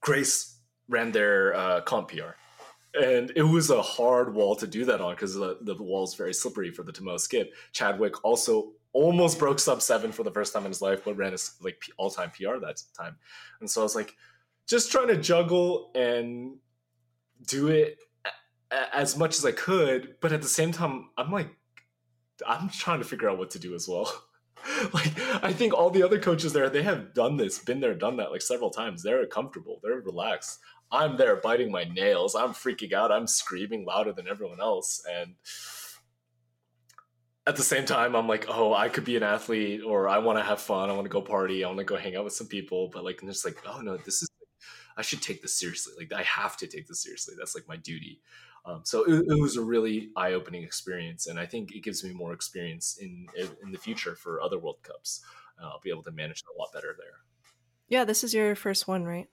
Grace ran their uh, comp PR, and it was a hard wall to do that on because the, the wall is very slippery for the Tomoa skip. Chadwick also almost broke sub seven for the first time in his life, but ran his like all time PR that time, and so I was like, just trying to juggle and do it as much as I could, but at the same time, I'm like, I'm trying to figure out what to do as well. like, I think all the other coaches there, they have done this, been there, done that like several times. They're comfortable, they're relaxed. I'm there biting my nails. I'm freaking out. I'm screaming louder than everyone else. And at the same time, I'm like, oh, I could be an athlete or I want to have fun. I want to go party. I want to go hang out with some people. But like, and it's like, oh no, this is, I should take this seriously. Like, I have to take this seriously. That's like my duty. Um, so it, it, was a really eye-opening experience, and I think it gives me more experience in in the future for other World Cups. Uh, I'll be able to manage it a lot better there. Yeah, this is your first one, right?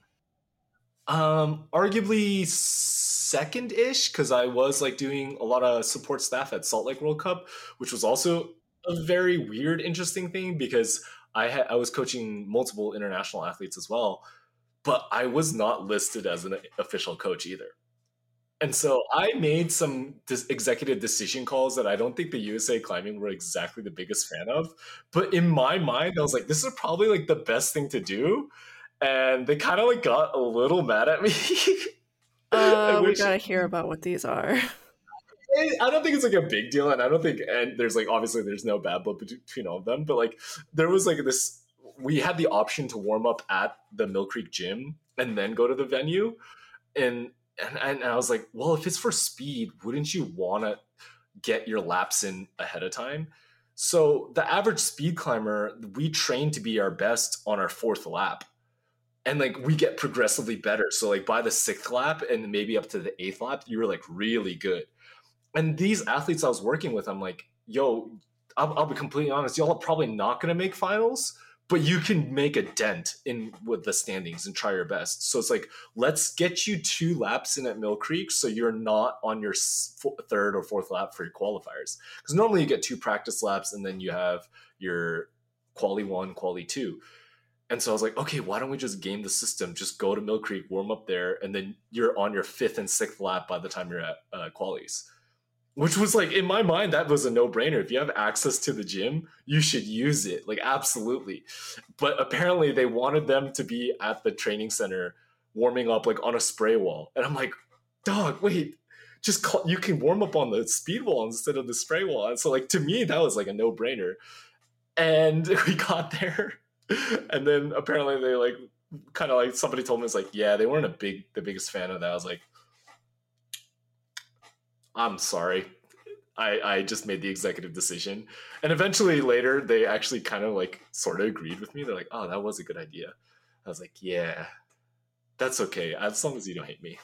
Um, arguably second-ish because I was like doing a lot of support staff at Salt Lake World Cup, which was also a very weird, interesting thing because I I was coaching multiple international athletes as well, but I was not listed as an official coach either. And so I made some dis- executive decision calls that I don't think the USA Climbing were exactly the biggest fan of. But in my mind, I was like, this is probably like the best thing to do. And they kind of like got a little mad at me. uh, we gotta hear about what these are. I don't think it's like a big deal, and I don't think and there's like obviously there's no bad blood between all of them, but like there was like this. We had the option to warm up at the Mill Creek gym and then go to the venue, and and, and I was like, well, if it's for speed, wouldn't you want to get your laps in ahead of time? So the average speed climber, we train to be our best on our fourth lap. And like we get progressively better. So like by the sixth lap and maybe up to the eighth lap, you were like really good. And these athletes I was working with, I'm like, yo, I'll, I'll be completely honest, y'all are probably not going to make finals, but you can make a dent in with the standings and try your best. So it's like, let's get you two laps in at Mill Creek so you're not on your third or fourth lap for your qualifiers. Because normally you get two practice laps and then you have your quali one, quali two. And so I was like, okay, why don't we just game the system? Just go to Mill Creek, warm up there, and then you're on your fifth and sixth lap by the time you're at uh, qualies which was like in my mind that was a no-brainer. If you have access to the gym you should use it like absolutely. But apparently they wanted them to be at the training center warming up like on a spray wall. And i'm like dog wait just call, you can warm up on the speed wall instead of the spray wall. And so like to me that was like a no-brainer. And we got there and then apparently they like kind of like somebody told me it's like yeah they weren't a big the biggest fan of that i was like I'm sorry. I, I just made the executive decision. And eventually later they actually kind of like sort of agreed with me. They're like, oh, that was a good idea. I was like, yeah, that's okay. As long as you don't hate me.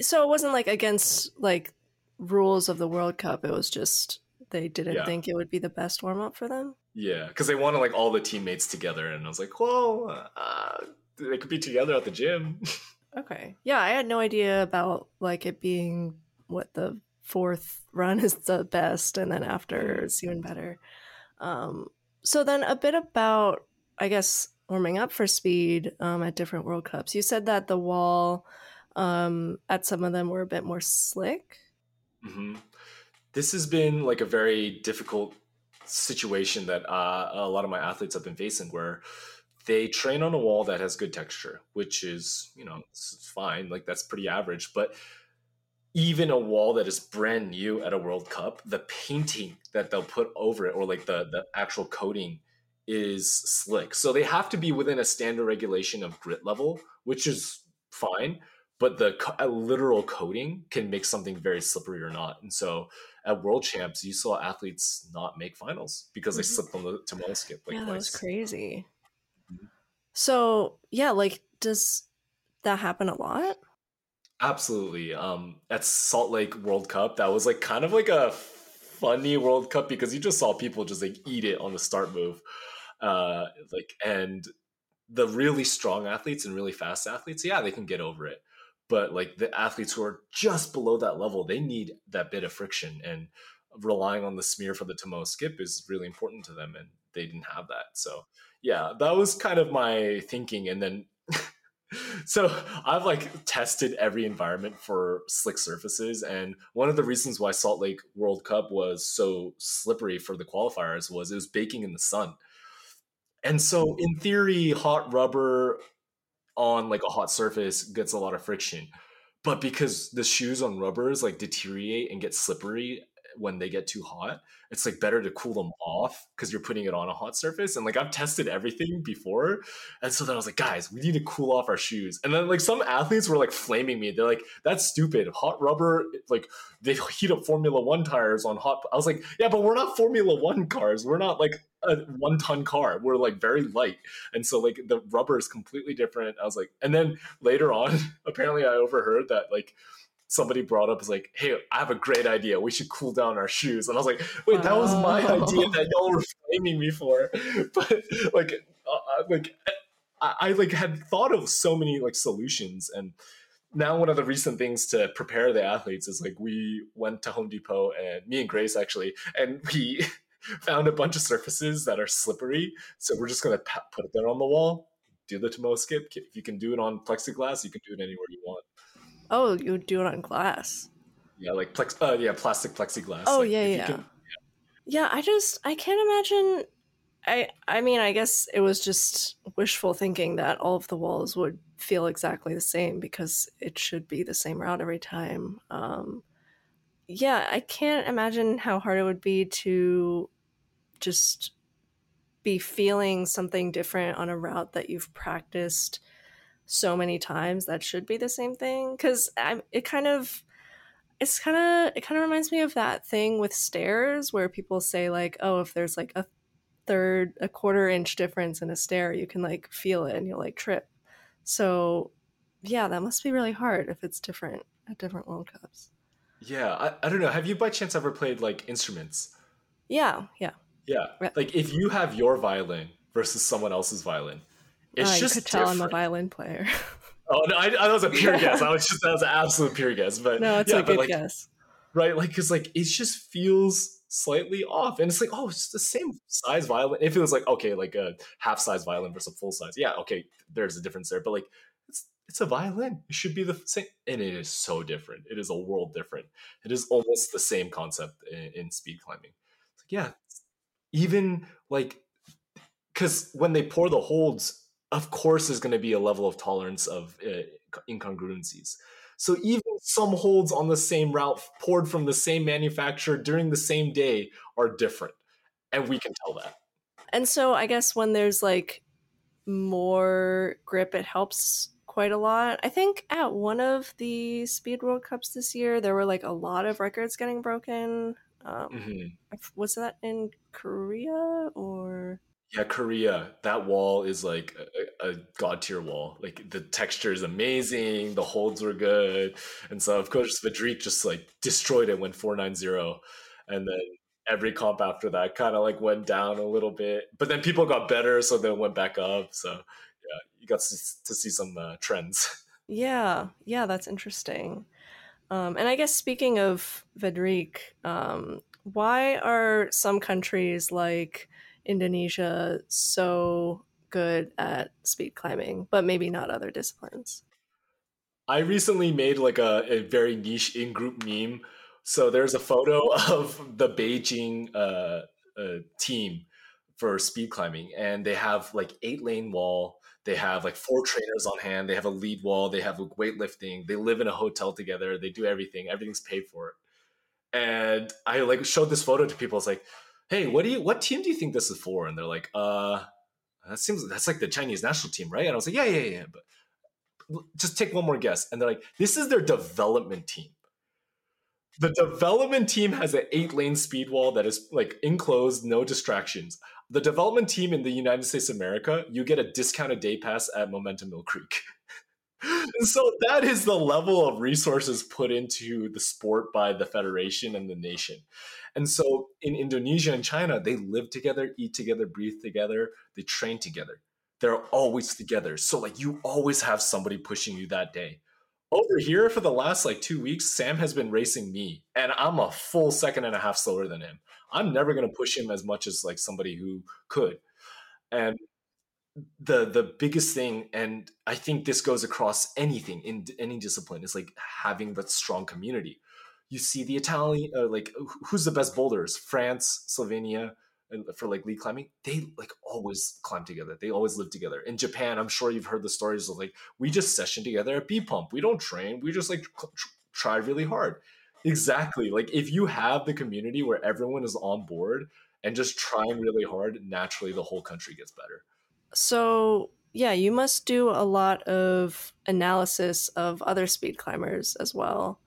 So it wasn't like against like rules of the World Cup. It was just they didn't yeah. think it would be the best warm up for them. Yeah, because they wanted like all the teammates together, and I was like, well, uh, they could be together at the gym. okay, yeah, I had no idea about like it being what the fourth run is the best, and then after it's even better. Um, so then a bit about, I guess, warming up for speed um, at different World Cups. You said that the wall um, at some of them were a bit more slick. Mm-hmm. This has been like a very difficult situation that uh, a lot of my athletes have been facing, where they train on a wall that has good texture, which is you know fine, like that's pretty average, but even a wall that is brand new at a World Cup, the painting that they'll put over it or like the the actual coating is slick. So they have to be within a standard regulation of grit level, which is fine. But the literal coating can make something very slippery or not. And so at World Champs, you saw athletes not make finals because they mm-hmm. slipped on the Tomoa skip. Like yeah, that was crazy. Mm-hmm. So yeah, like does that happen a lot? Absolutely. Um, at Salt Lake World Cup, that was like kind of like a funny World Cup because you just saw people just like eat it on the start move. Uh, like, and the really strong athletes and really fast athletes, yeah, they can get over it. But like the athletes who are just below that level, they need that bit of friction and relying on the smear for the Tomoa skip is really important to them. And they didn't have that. So yeah, that was kind of my thinking. And then so I've like tested every environment for slick surfaces, and one of the reasons why Salt Lake World Cup was so slippery for the qualifiers was it was baking in the sun. And so, in theory, hot rubber on like a hot surface gets a lot of friction, but because the shoes on rubbers like deteriorate and get slippery when they get too hot, it's like better to cool them off because you're putting it on a hot surface. And like I've tested everything before. And so then I was like, guys, we need to cool off our shoes. And then like some athletes were like flaming me. They're like, that's stupid. Hot rubber, like they heat up Formula One tires on hot. I was like, yeah, but we're not Formula One cars. We're not like a one ton car. We're like very light. And so like the rubber is completely different. I was like, and then later on, apparently I overheard that like somebody brought up is like, "Hey, I have a great idea. We should cool down our shoes." And I was like, "Wait, that was my idea that y'all were flaming me for." But like, uh, uh, like I, I like had thought of so many like solutions, and now one of the recent things to prepare the athletes is like we went to Home Depot and me and Grace actually, and we found a bunch of surfaces that are slippery. So we're just gonna put it there on the wall. Do the Tomoa skip. If you can do it on plexiglass, you can do it anywhere you want. Oh, you do it on glass. Yeah, like plex. Uh, yeah, plastic plexiglass. Oh like, yeah, yeah. Can, yeah. Yeah, I just I can't imagine. I I mean, I guess it was just wishful thinking that all of the walls would feel exactly the same because it should be the same route every time. Um, yeah, I can't imagine how hard it would be to just be feeling something different on a route that you've practiced so many times that should be the same thing because it kind of it's kind of it kind of reminds me of that thing with stairs where people say like oh if there's like a third a quarter inch difference in a stair you can like feel it and you'll like trip So, yeah, that must be really hard if it's different at different World Cups. Yeah, I, I don't know. Have you by chance ever played like instruments? Yeah, yeah. Yeah. Like if you have your violin versus someone else's violin, it's Uh, you just could tell I'm a violin player. Oh no, I, I that was a pure Yeah. guess. I was just that was an absolute pure guess. But no, it's yeah, a good like guess. right, like because like it just feels slightly off, and it's like oh, it's the same size violin. If it was like okay, like a half size violin versus a full size, yeah, okay, there's a difference there. But like it's a violin. It should be the same, and it is so different. It is a world different. It is almost the same concept in, in speed climbing. It's like yeah, even like because when they pour the holds, of course, there's going to be a level of tolerance of uh, incongruencies. So even some holds on the same route poured from the same manufacturer during the same day are different, and we can tell that. And so I guess when there's like more grip, it helps quite a lot. I think at one of the Speed World Cups this year, there were like a lot of records getting broken. Um, Mhm. Was that in Korea or? Yeah, Korea, that wall is like a, a god tier wall. Like the texture is amazing, the holds were good, and so of course Veddriq just like destroyed it, went four nine zero, and then every comp after that kind of like went down a little bit, but then people got better, so then went back up. So you got to, to see some uh, trends. Yeah, yeah, that's interesting. Um, and I guess speaking of Veddriq, um, why are some countries like Indonesia so good at speed climbing, but maybe not other disciplines? I recently made like a, a very niche in group meme. So there's a photo of the Beijing uh, uh, team for speed climbing, and they have like eight lane wall. They have like four trainers on hand. They have a lead wall. They have weightlifting. They live in a hotel together. They do everything. Everything's paid for. And I like showed this photo to people. It's like, hey, what do you? What team do you think this is for? And they're like, uh, that seems that's like the Chinese national team, right? And I was like, yeah, yeah, yeah. But just take one more guess. And they're like, this is their development team. The development team has an eight lane speed wall that is like enclosed, no distractions. The development team in the United States of America, you get a discounted day pass at Momentum Mill Creek. so that is the level of resources put into the sport by the federation and the nation. And so in Indonesia and China, they live together, eat together, breathe together, they train together. They're always together. So like you always have somebody pushing you that day. Over here for the last like 2 weeks, Sam has been racing me and I'm a full second and a half slower than him. I'm never going to push him as much as like somebody who could. And the the biggest thing and i think this goes across anything in any discipline is like having that strong community you see the italian uh, like who's the best boulders france slovenia for like lead climbing they like always climb together. They always live together. In japan i'm sure you've heard the stories of like we just session together at b pump. We don't train. We just like try really hard. Exactly. Like if you have the community where everyone is on board and just trying really hard naturally the whole country gets better. So, yeah, you must do a lot of analysis of other speed climbers as well.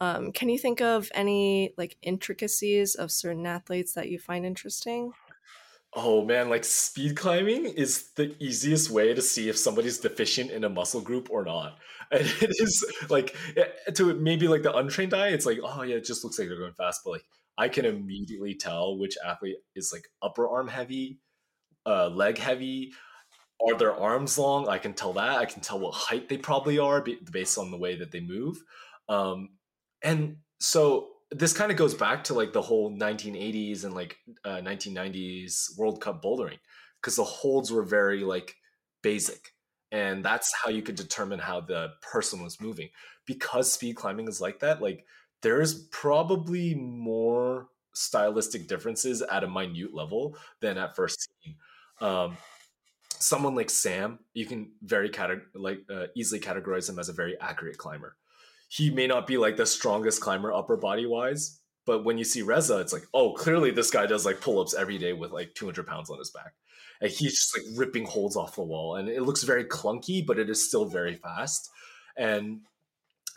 Um, can you think of any like intricacies of certain athletes that you find interesting? Oh man, like speed climbing is the easiest way to see if somebody's deficient in a muscle group or not. And it is like eh, to maybe like the untrained eye, it's like, oh yeah, it just looks like they're going fast, but like I can immediately tell which athlete is like upper arm heavy, uh, leg heavy. Are their arms long? I can tell that. I can tell what height they probably are based on the way that they move. Um, and so this kind of goes back to like the whole 1980s and like uh, 1990s World Cup bouldering because the holds were very like basic, and that's how you could determine how the person was moving. Because speed climbing is like that, like there's probably more stylistic differences at a minute level than at first seen. Um, someone like Sam, you can very like uh, easily categorize him as a very accurate climber. He may not be like the strongest climber upper body wise, but when you see Reza, it's like, oh, clearly this guy does like pull ups every day with like 200 pounds on his back. And he's just like ripping holds off the wall. And it looks very clunky, but it is still very fast. And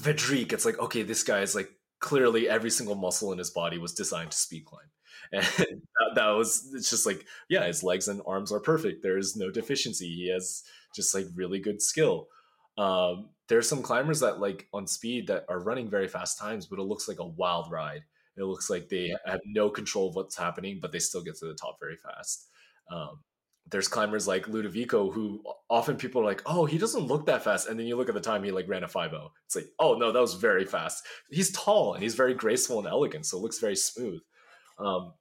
Veddriq, it's like, okay, this guy is like clearly every single muscle in his body was designed to speed climb. And that, that was, it's just like, yeah, his legs and arms are perfect. There is no deficiency. He has just like really good skill. Um, there's some climbers that like on speed that are running very fast times, but it looks like a wild ride. It looks like they have no control of what's happening, but they still get to the top very fast. Um, there's climbers like Ludovico who often people are like, oh, he doesn't look that fast. And then you look at the time, he like ran a 5 It's like, oh, no, that was very fast. He's tall and he's very graceful and elegant. So it looks very smooth. Um,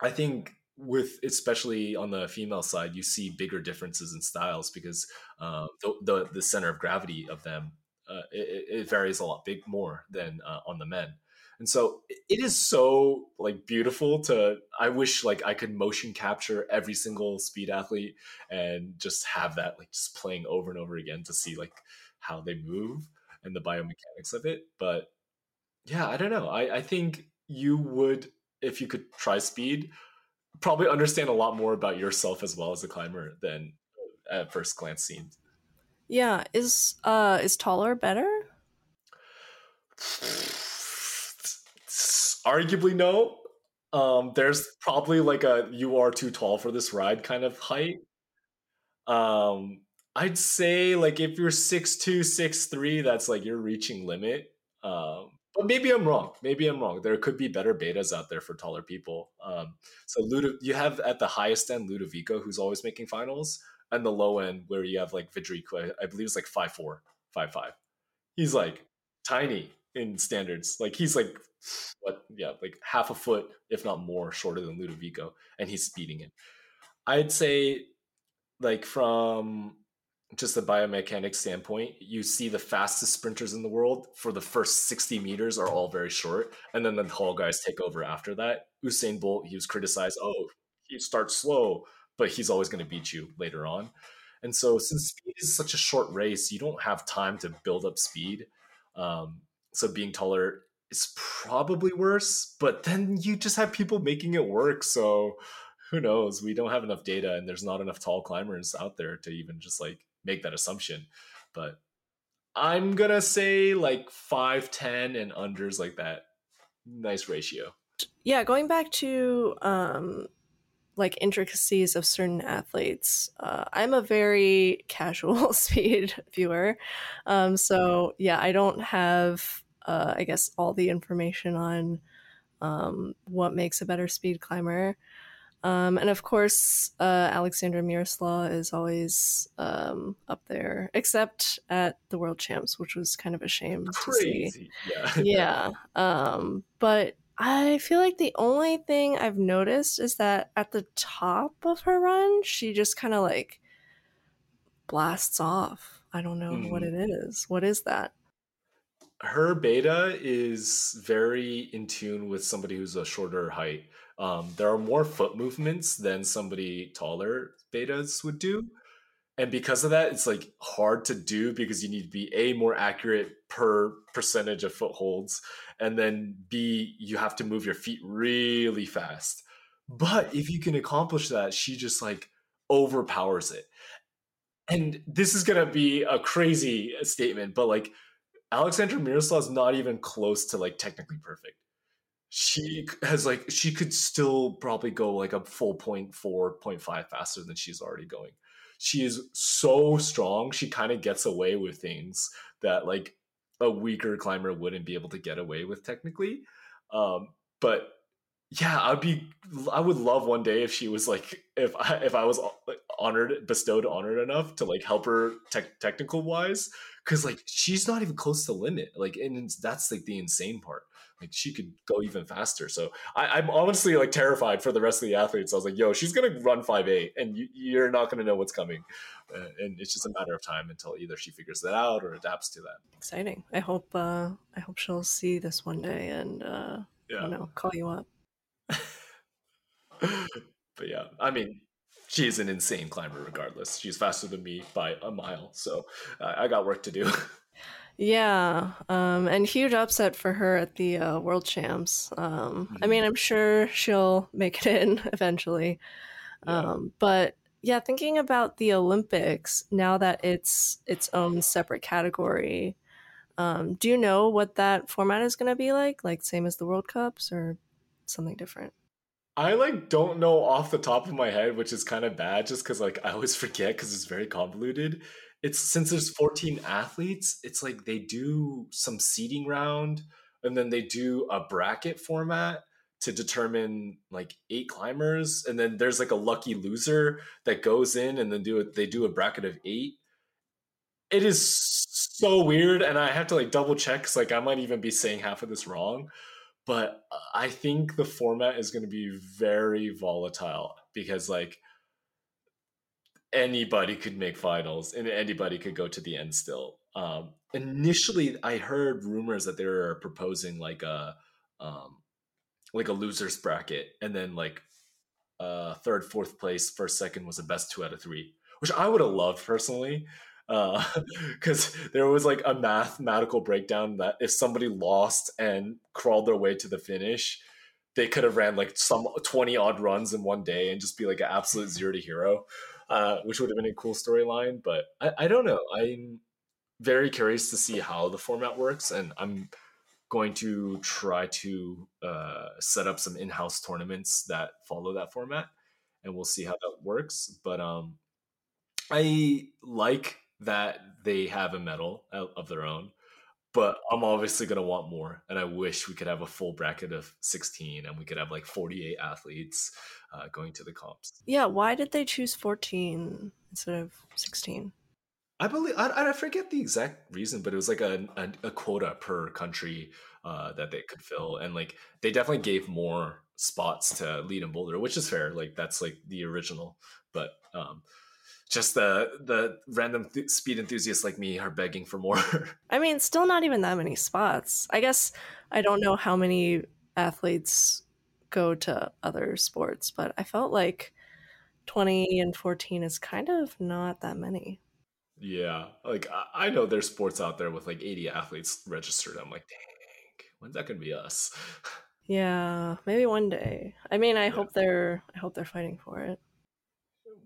I think with especially on the female side, you see bigger differences in styles because uh, the, the, the center of gravity of them uh, it, it, varies a lot big more than uh, on the men. And so it is so like beautiful to i wish like i could motion capture every single speed athlete and just have that like just playing over and over again to see like how they move and the biomechanics of it. But yeah i don't know. I i think you would if you could try speed probably understand a lot more about yourself as well as a climber than at first glance seems yeah is uh is taller better arguably no. Um, there's probably like a you are too tall for this ride kind of height. Um, I'd say like if you're six two, six three, that's like you're reaching limit. Um, but maybe I'm wrong. Maybe I'm wrong. There could be better betas out there for taller people. Um, so Ludo, you have at the highest end Ludovico, who's always making finals, and the low end where you have like Vidrico, I believe it's like five four, five five. He's like tiny in standards. Like he's like what yeah, like half a foot, if not more, shorter than Ludovico, and he's speeding it. I'd say like from just a biomechanics standpoint, you see the fastest sprinters in the world for the first 60 meters are all very short, and then the tall guys take over after that. Usain Bolt, he was criticized, oh, he starts slow, but he's always going to beat you later on. And so, since speed is such a short race, you don't have time to build up speed. Um, so being taller is probably worse, but then you just have people making it work. So who knows? We don't have enough data and there's not enough tall climbers out there to even just like make that assumption. But I'm gonna say like 5'10 and unders like that. Nice ratio. Yeah, going back to um like intricacies of certain athletes. Uh, I'm a very casual speed viewer. Um, so yeah, I don't have uh, I guess, all the information on um, what makes a better speed climber. Um, and of course, uh, Aleksandra Miroslaw is always um, up there, except at the World Champs, which was kind of a shame Crazy. to see. Yeah. yeah. Um, but I feel like the only thing I've noticed is that at the top of her run, she just kind of like blasts off. I don't know mm. what mm-hmm. it is. What is that? her beta is very in tune with somebody who's a shorter height. Um, there are more foot movements than somebody taller betas would do. And because of that, it's like hard to do because you need to be a more accurate per percentage of footholds, and then b you have to move your feet really fast. But if you can accomplish that, she just like overpowers it. And this is gonna be a crazy statement, but like Aleksandra Miroslaw's not even close to like technically perfect. She has like she could still probably go like a full point four, point five faster than she's already going. She is so strong. She kind of gets away with things that like a weaker climber wouldn't be able to get away with technically. Um, but yeah, I'd be I would love one day if she was like if I if I was honored bestowed honored enough to like help her te- technical wise because like she's not even close to limit like and that's like the insane part like she could go even faster so I, am honestly like terrified for the rest of the athletes i was like yo she's gonna run 5-8 and you, are not gonna know what's coming uh, and it's just a matter of time until either she figures that out or adapts to that exciting i hope uh i hope she'll see this one day and uh yeah. you know call you up but yeah i mean she's an insane climber regardless. She's faster than me by a mile. So uh, I got work to do. yeah. Um, and huge upset for her at the uh, world champs. Um, mm-hmm. I mean, I'm sure she'll make it in eventually. Yeah. Um, but yeah, thinking about the Olympics now that it's its own separate category, um, do you know what that format is going to be like? Like same as the World Cups or something different? I like don't know off the top of my head, which is kind of bad just because like I always forget because it's very convoluted. It's since there's 14 athletes, it's like they do some seeding round and then they do a bracket format to determine like eight climbers and then there's like a lucky loser that goes in and then do it they do a bracket of eight. It is so weird and i have to like double check because like i might even be saying half of this wrong but i think the format is going to be very volatile because like anybody could make finals and anybody could go to the end still. Um initially i heard rumors that they were proposing like a um like a losers bracket and then like uh third fourth place first second was the best two out of three which i would have loved personally because uh, there was like a mathematical breakdown that if somebody lost and crawled their way to the finish they could have ran like some 20 odd runs in one day and just be like an absolute zero to hero uh, which would have been a cool storyline but I, I don't know. I'm very curious to see how the format works and i'm going to try to uh, set up some in-house tournaments that follow that format and we'll see how that works but um i like that they have a medal of their own but i'm obviously going to want more and i wish we could have a full bracket of 16 and we could have like 48 athletes uh, going to the comps yeah why did they choose 14 instead of 16 I believe I, I forget the exact reason, but it was like a, a, a quota per country uh, that they could fill, and like they definitely gave more spots to lead and boulder, which is fair. Like that's like the original, but um, just the the random th- speed enthusiasts like me are begging for more. I mean, still not even that many spots. I guess I don't know how many athletes go to other sports, but I felt like 20 and 14 is kind of not that many. Yeah, like I, know there's sports out there with like 80 athletes registered. I'm like, dang, when's that gonna be us? Yeah, maybe one day. I mean, I yeah. hope they're I hope they're fighting for it.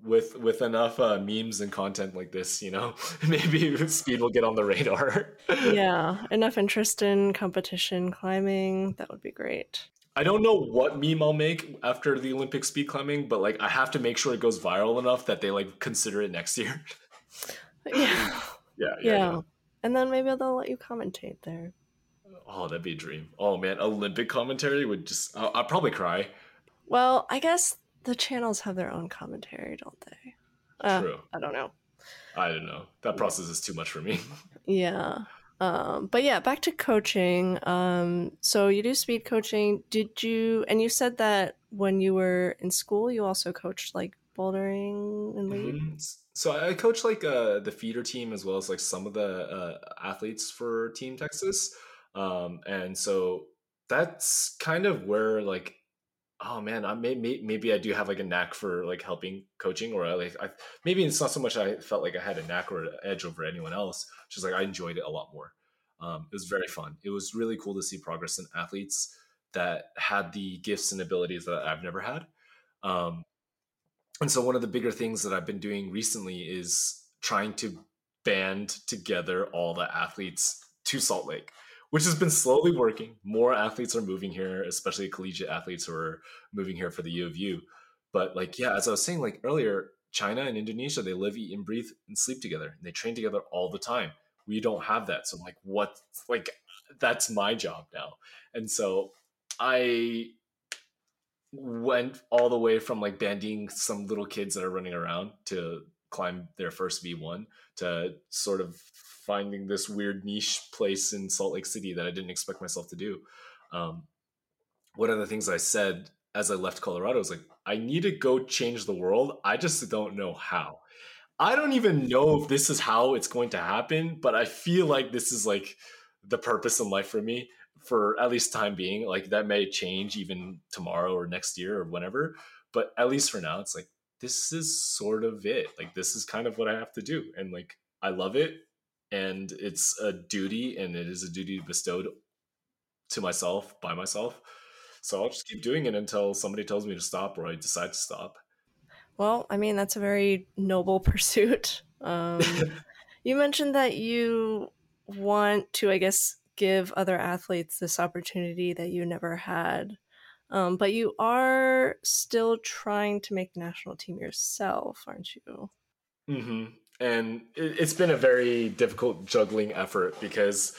With with enough uh, memes and content like this, you know, maybe speed will get on the radar. yeah, enough interest in competition climbing, that would be great. I don't know what meme I'll make after the Olympic speed climbing, but like I have to make sure it goes viral enough that they like consider it next year. Yeah. yeah. Yeah. Yeah. And then maybe they'll let you commentate there. Oh, that'd be a dream. Oh man, Olympic commentary would just I'll, I'll probably cry. Well, I guess the channels have their own commentary, don't they? Uh, True. I don't know. I don't know. That process is too much for me. yeah. Um, but yeah, back to coaching. Um, so you do speed coaching. Did you? And you said that when you were in school, you also coached like bouldering and lead. Mm-hmm. So I coach like uh, the feeder team as well as like some of the uh, athletes for Team Texas, um, and so that's kind of where like, oh man, I may, may, maybe I do have like a knack for like helping coaching, or like I, maybe it's not so much I felt like I had a knack or an edge over anyone else. Just like I enjoyed it a lot more. Um, it was very fun. It was really cool to see progress in athletes that had the gifts and abilities that I've never had. Um, and so one of the bigger things that I've been doing recently is trying to band together all the athletes to Salt Lake, which has been slowly working. More athletes are moving here, especially collegiate athletes who are moving here for the U of U. But like, yeah, as I was saying like earlier, China and Indonesia, they live, eat, and breathe and sleep together. And they train together all the time. We don't have that. So I'm like, what like that's my job now. And so I went all the way from like banding some little kids that are running around to climb their first V1 to sort of finding this weird niche place in Salt Lake City that I didn't expect myself to do. Um, one of the things I said as I left Colorado was like, I need to go change the world. I just don't know how. I don't even know if this is how it's going to happen, but I feel like this is like the purpose in life for me for at least time being. Like that may change even tomorrow or next year or whenever, but at least for now, it's like this is sort of it. Like this is kind of what I have to do, and like I love it, and it's a duty, and it is a duty bestowed to myself by myself. So I'll just keep doing it until somebody tells me to stop or I decide to stop. Well, I mean that's a very noble pursuit. Um, you mentioned that you want to, I guess, give other athletes this opportunity that you never had. Um, but you are still trying to make the national team yourself, aren't you? Mm-hmm. and it, it's been a very difficult juggling effort because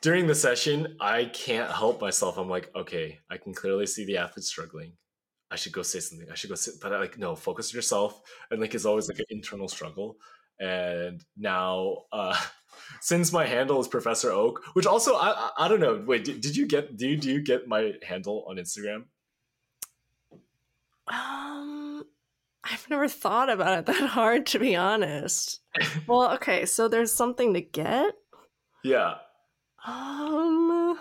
during the session I can't help myself. I'm like, okay, I can clearly see the athlete struggling. I should go say something. I should go sit, but I like no, focus on yourself. And like it's always like an internal struggle. And now, uh, since my handle is Professor Oak, which also I I, I don't know. Wait, did, did you get do you, do you get my handle on Instagram? Um, I've never thought about it that hard, to be honest. well, okay, so there's something to get. Yeah, Um,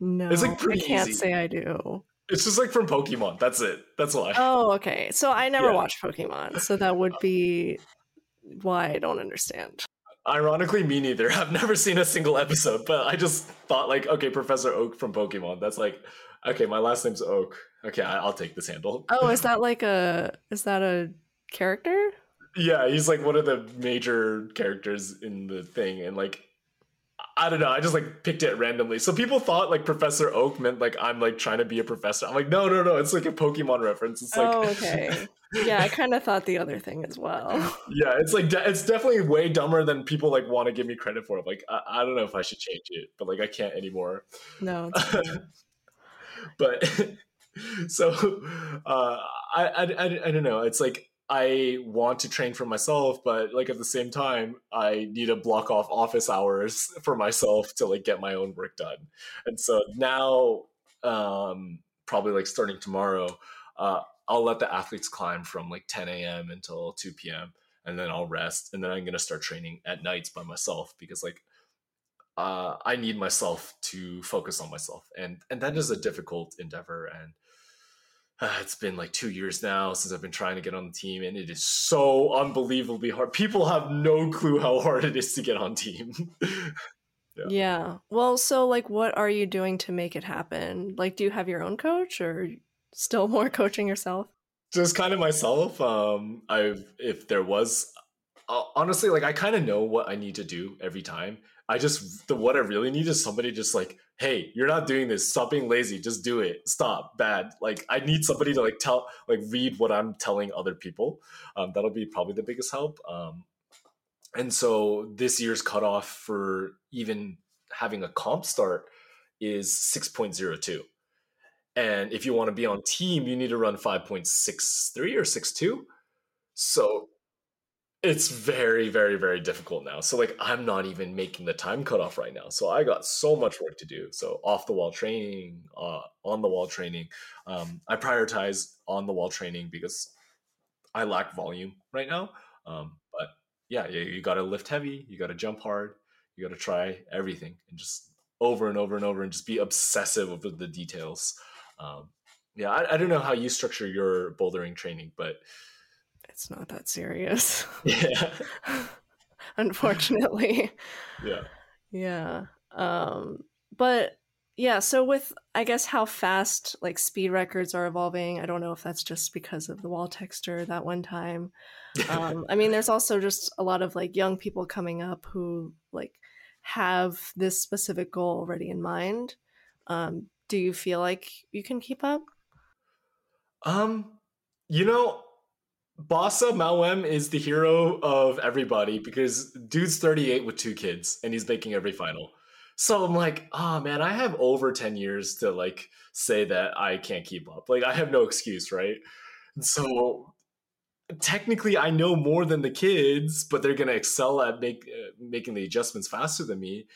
no, It's, like, pretty I can't easy. say I do. it's just like from Pokemon. That's it. That's why. Oh, okay. So I never Yeah. watched Pokemon, so that would be why I don't understand. Ironically, me neither. I've never seen a single episode, but I just thought like, okay, Professor Oak from Pokemon. That's like, okay, my last name's Oak. Okay, I, I'll take this handle. Oh, is that like a is that a character? Yeah, he's like one of the major characters in the thing, and like, I don't know. I just like picked it randomly. So people thought like Professor Oak meant like I'm like trying to be a professor. I'm like, no, no, no. It's like a Pokemon reference. It's like, oh, okay. Yeah, I kind of thought the other thing as well. yeah, it's like de- it's definitely way dumber than people like want to give me credit for. Like, I, I don't know if I should change it, but like I can't anymore. No, but so uh, I, I, I, I don't know. It's like I want to train for myself, but like at the same time, I need to block off office hours for myself to like get my own work done. And so now, um, probably like starting tomorrow, uh, I'll let the athletes climb from like 10 a.m. until 2 p.m. and then I'll rest, and then I'm gonna start training at nights by myself because like uh, I need myself to focus on myself, and and that is a difficult endeavor. And uh, it's been like two years now since I've been trying to get on the team, and it is so unbelievably hard. People have no clue how hard it is to get on team. Yeah. yeah. Well, so like, what are you doing to make it happen? Like, do you have your own coach, or still more coaching yourself? Just kind of myself. Um, I've if there was uh, honestly like I kind of know what I need to do every time. I just the what I really need is somebody just like, hey, you're not doing this. Stop being lazy. Just do it. Stop. Bad. Like I need somebody to like tell like read what I'm telling other people. Um, that'll be probably the biggest help. Um, and so this year's cutoff for even having a comp start is 6.02. And if you want to be on team, you need to run 5.63 or 62. So it's very, very, very difficult now. So like I'm not even making the time cutoff right now. So I got so much work to do. So off the wall training, uh, on the wall training. Um, I prioritize on the wall training because I lack volume right now. Um, but yeah, you, you got to lift heavy, you got to jump hard, you got to try everything and just over and over and over and just be obsessive with the details. Um, yeah, I, I don't know how you structure your bouldering training, but It's not that serious, yeah, unfortunately. yeah. Yeah. Um but yeah, so with I guess how fast like speed records are evolving, I don't know if that's just because of the wall texture that one time. Um I mean there's also just a lot of like young people coming up who like have this specific goal already in mind. Um do you feel like you can keep up? Um, you know, Bassa Mawem is the hero of everybody because dude's 38 with two kids and he's making every final. So I'm like, oh man, I have over 10 years to like say that I can't keep up. Like I have no excuse, right? And so technically I know more than the kids, but they're gonna excel at make uh, making the adjustments faster than me.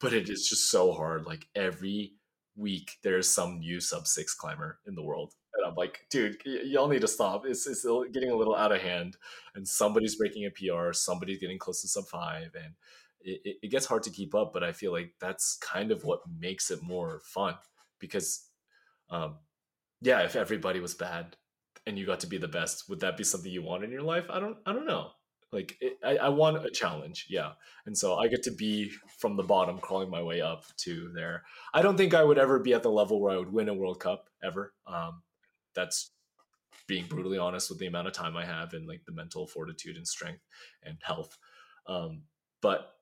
But it is just so hard. Like every week, there's some new sub six climber in the world, I'm like, dude, y- y'all need to stop. It's it's getting a little out of hand, and somebody's breaking a PR, somebody's getting close to sub five, and it, it, it gets hard to keep up. But I feel like that's kind of what makes it more fun because, um, yeah, if everybody was bad and you got to be the best, would that be something you want in your life? I don't I don't know. Like it, I, I want a challenge, yeah, and so I get to be from the bottom, crawling my way up to there. I don't think I would ever be at the level where I would win a World Cup ever. Um, that's being brutally honest with the amount of time I have and like the mental fortitude and strength and health. Um, but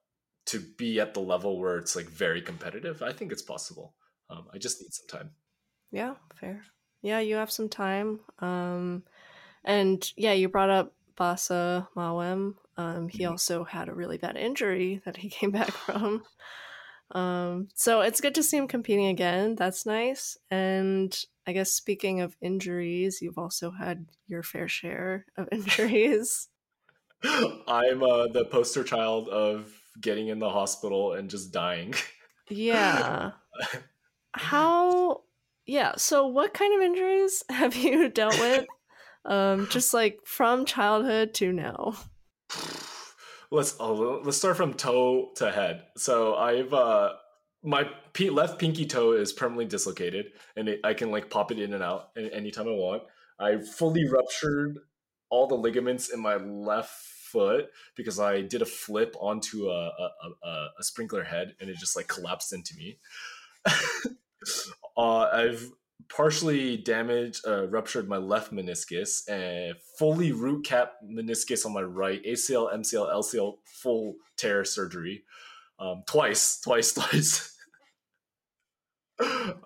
to be at the level where it's like very competitive, I think it's possible. Um, I just need some time. Yeah, fair. Yeah, you have some time. Um and yeah, you brought up Bassa Mawem. Um, he Mhm. also had a really bad injury that he came back from. Um, so it's good to see him competing again. That's nice. And I guess speaking of injuries, you've also had your fair share of injuries. I'm uh, the poster child of getting in the hospital and just dying. Yeah. How? Yeah. So, what kind of injuries have you dealt with? Um, just like from childhood to now. Let's oh, let's start from toe to head. So I've uh my p- left pinky toe is permanently dislocated, and it, I can like pop it in and out anytime I want. I fully ruptured all the ligaments in my left foot because I did a flip onto a a, a, a sprinkler head, and it just like collapsed into me. uh, I've partially damaged, uh, ruptured my left meniscus, and fully root cap meniscus on my right, ACL, MCL, LCL, full tear surgery, um, twice, twice, twice.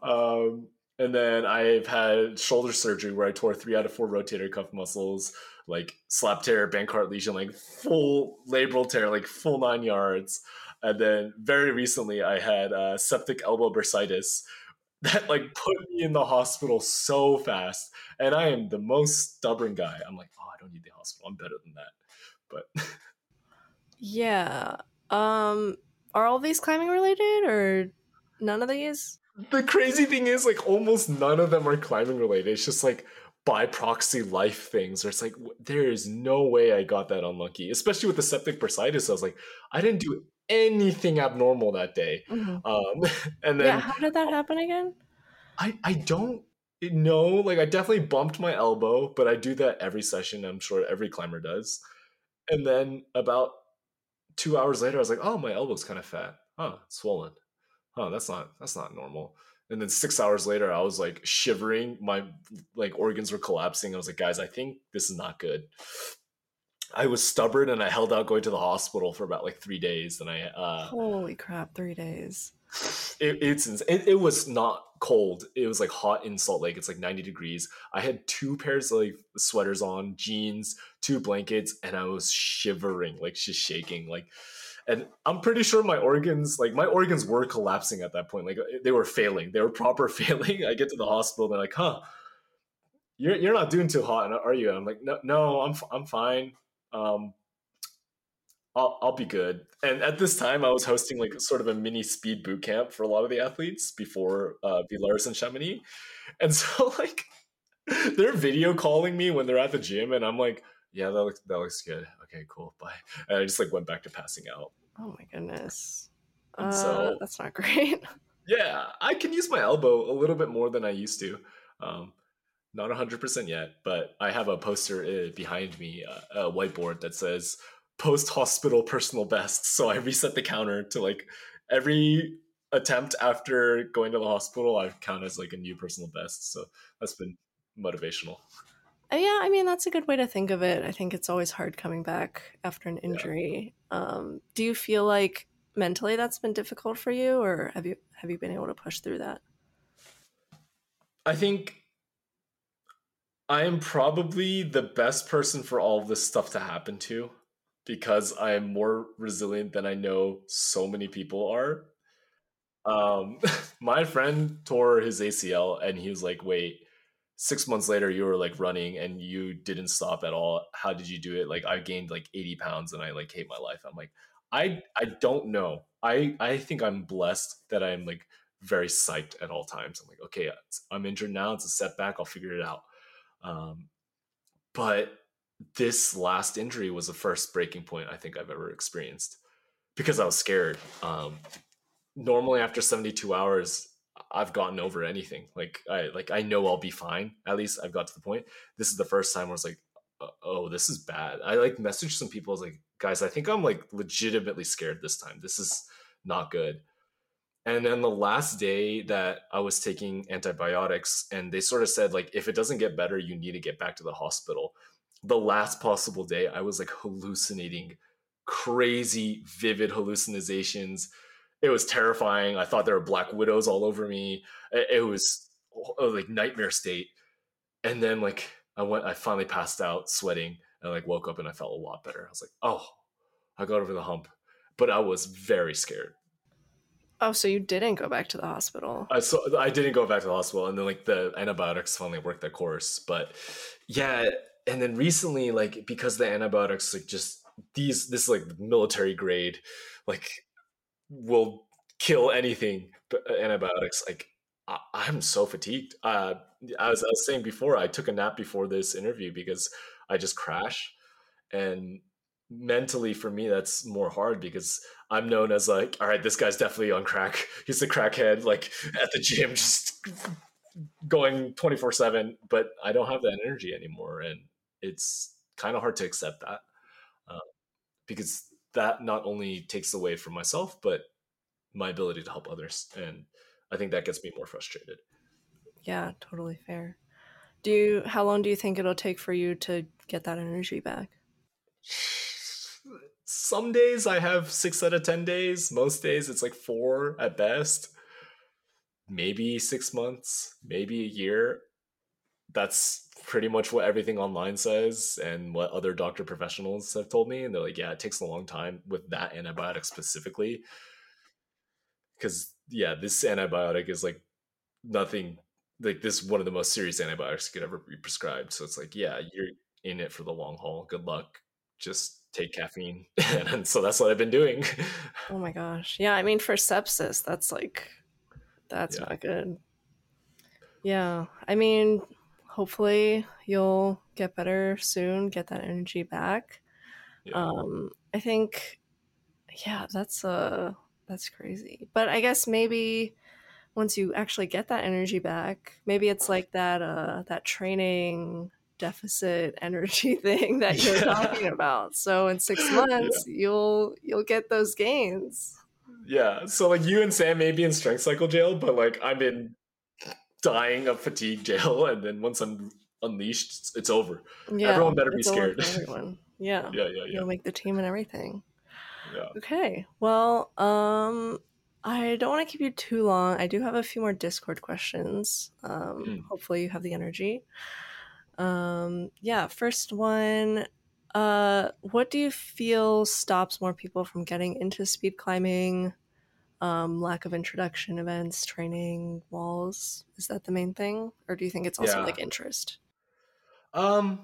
um, and then I've had shoulder surgery where I tore three out of four rotator cuff muscles, like slap tear, Bankart lesion, like full labral tear, like full nine yards. And then very recently, I had uh, septic elbow bursitis, that like put me in the hospital so fast. And I am the most stubborn guy. I'm like, oh, I don't need the hospital. I'm better than that. But Yeah. Um, are all these climbing related or none of these? the crazy thing is, like, almost none of them are climbing related. It's just like by proxy life things. Or it's like there is no way I got that unlucky, especially with the septic bursitis. I was like, I didn't do anything abnormal that day. Mhm. Um, and then Yeah. How did that happen again? I I don't know. Like I definitely bumped my elbow, but I do that every session. I'm sure every climber does. And then about two hours later, I was like, "Oh, my elbow's kind of fat. Huh, swollen. Huh, that's not that's not normal." And then six hours later, I was like shivering. My like organs were collapsing. I was like, "Guys, I think this is not good." I was stubborn and I held out going to the hospital for about like three days. And I uh, Holy crap! Three days. it, it's it, it was not cold it was like hot in salt lake it's like 90 degrees i had two pairs of like sweaters on jeans two blankets and i was shivering like just shaking like and i'm pretty sure my organs like my organs were collapsing at that point like they were failing they were proper failing i get to the hospital they're like huh you're, you're not doing too hot are you i'm like no no i'm, I'm fine um I'll, I'll be good. And at this time, I was hosting like sort of a mini speed boot camp for a lot of the athletes before uh, Villars and Chamonix. And so, like, they're video calling me when they're at the gym, and I'm like, yeah, that looks, that looks good. Okay, cool. Bye. And I just like went back to passing out. Oh my goodness. Uh, so- that's not great. Yeah, I can use my elbow a little bit more than I used to. Um, not 100% yet, but I have a poster uh, behind me, uh, a whiteboard that says post hospital personal best. So I reset the counter to like every attempt after going to the hospital, I count as like a new personal best. So that's been motivational. Uh, yeah, I mean that's a good way to think of it. I think it's always hard coming back after an injury. Um, do you feel like mentally that's been difficult for you, or have you have you been able to push through that? I think I am probably the best person for all of this stuff to happen to because I am more resilient than I know so many people are. Um, my friend tore his ACL and he was like, wait, six months later, you were like running and you didn't stop at all. How did you do it? Like, I gained like 80 pounds and I like hate my life. I'm like, I, I don't know. I, I think I'm blessed that I'm like very psyched at all times. I'm like, okay, I'm injured now. It's a setback. I'll figure it out. Um, but this last injury was the first breaking point I think I've ever experienced because I was scared. Um, normally after 72 hours, I've gotten over anything. Like I like I know I'll be fine. At least I've got to the point. This is the first time where I was like, oh, this is bad. I like messaged some people. I was like, guys, I think I'm like legitimately scared this time. This is not good. And then the last day that I was taking antibiotics, and they sort of said, like, if it doesn't get better, you need to get back to the hospital. The last possible day, I was like hallucinating crazy, vivid hallucinations. It was terrifying. I thought there were black widows all over me. It was like nightmare state. And then, like, I went, I finally passed out sweating. and like woke up and I felt a lot better. I was like, oh, I got over the hump, but I was very scared. Oh, so you didn't go back to the hospital? I so I didn't go back to the hospital, and then like the antibiotics finally worked their course. But yeah, and then recently, like because the antibiotics like just these this like military grade, like will kill anything. But antibiotics, like I, am so fatigued. Uh, as I was saying before, I took a nap before this interview because I just crash, and mentally for me that's more hard because i'm known as like all right this guy's definitely on crack. He's a crackhead like at the gym just going 24 7 but i don't have that energy anymore and it's kind of hard to accept that uh, because that not only takes away from myself but my ability to help others and i think that gets me more frustrated. Yeah totally fair. Do you how long do you think it'll take for you to get that energy back some days I have six out of 10 days. Most days it's like four at best. Maybe six months, maybe a year. That's pretty much what everything online says and what other doctor professionals have told me. And they're like, yeah, it takes a long time with that antibiotic specifically. Because, yeah, this antibiotic is like nothing like this one of the most serious antibiotics could ever be prescribed. So it's like, yeah, you're in it for the long haul. Good luck. Just take caffeine. and so that's what I've been doing. Oh my gosh. Yeah, I mean for sepsis, that's like that's yeah. not good. Yeah. I mean, hopefully you'll get better soon, get that energy back. Yeah. Um I think yeah, that's uh that's crazy. But I guess maybe once you actually get that energy back, maybe it's like that uh that training deficit energy thing that you're talking about. So in six months, yeah. you'll you'll get those gains. Yeah. So like you and Sam may be in strength cycle jail, but like I'm in dying of fatigue jail, and then once I'm unleashed, it's, it's over. Yeah, everyone better be scared. everyone. Yeah. yeah, yeah, yeah. You'll make the team and everything. Yeah. Okay. Well, um, I don't want to keep you too long. I do have a few more Discord questions. Um, mm. hopefully you have the energy. Um, yeah, first one. Uh, what do you feel stops more people from getting into speed climbing? Um, lack of introduction events, training, walls. Is that the main thing, or do you think it's also yeah. like interest? Um,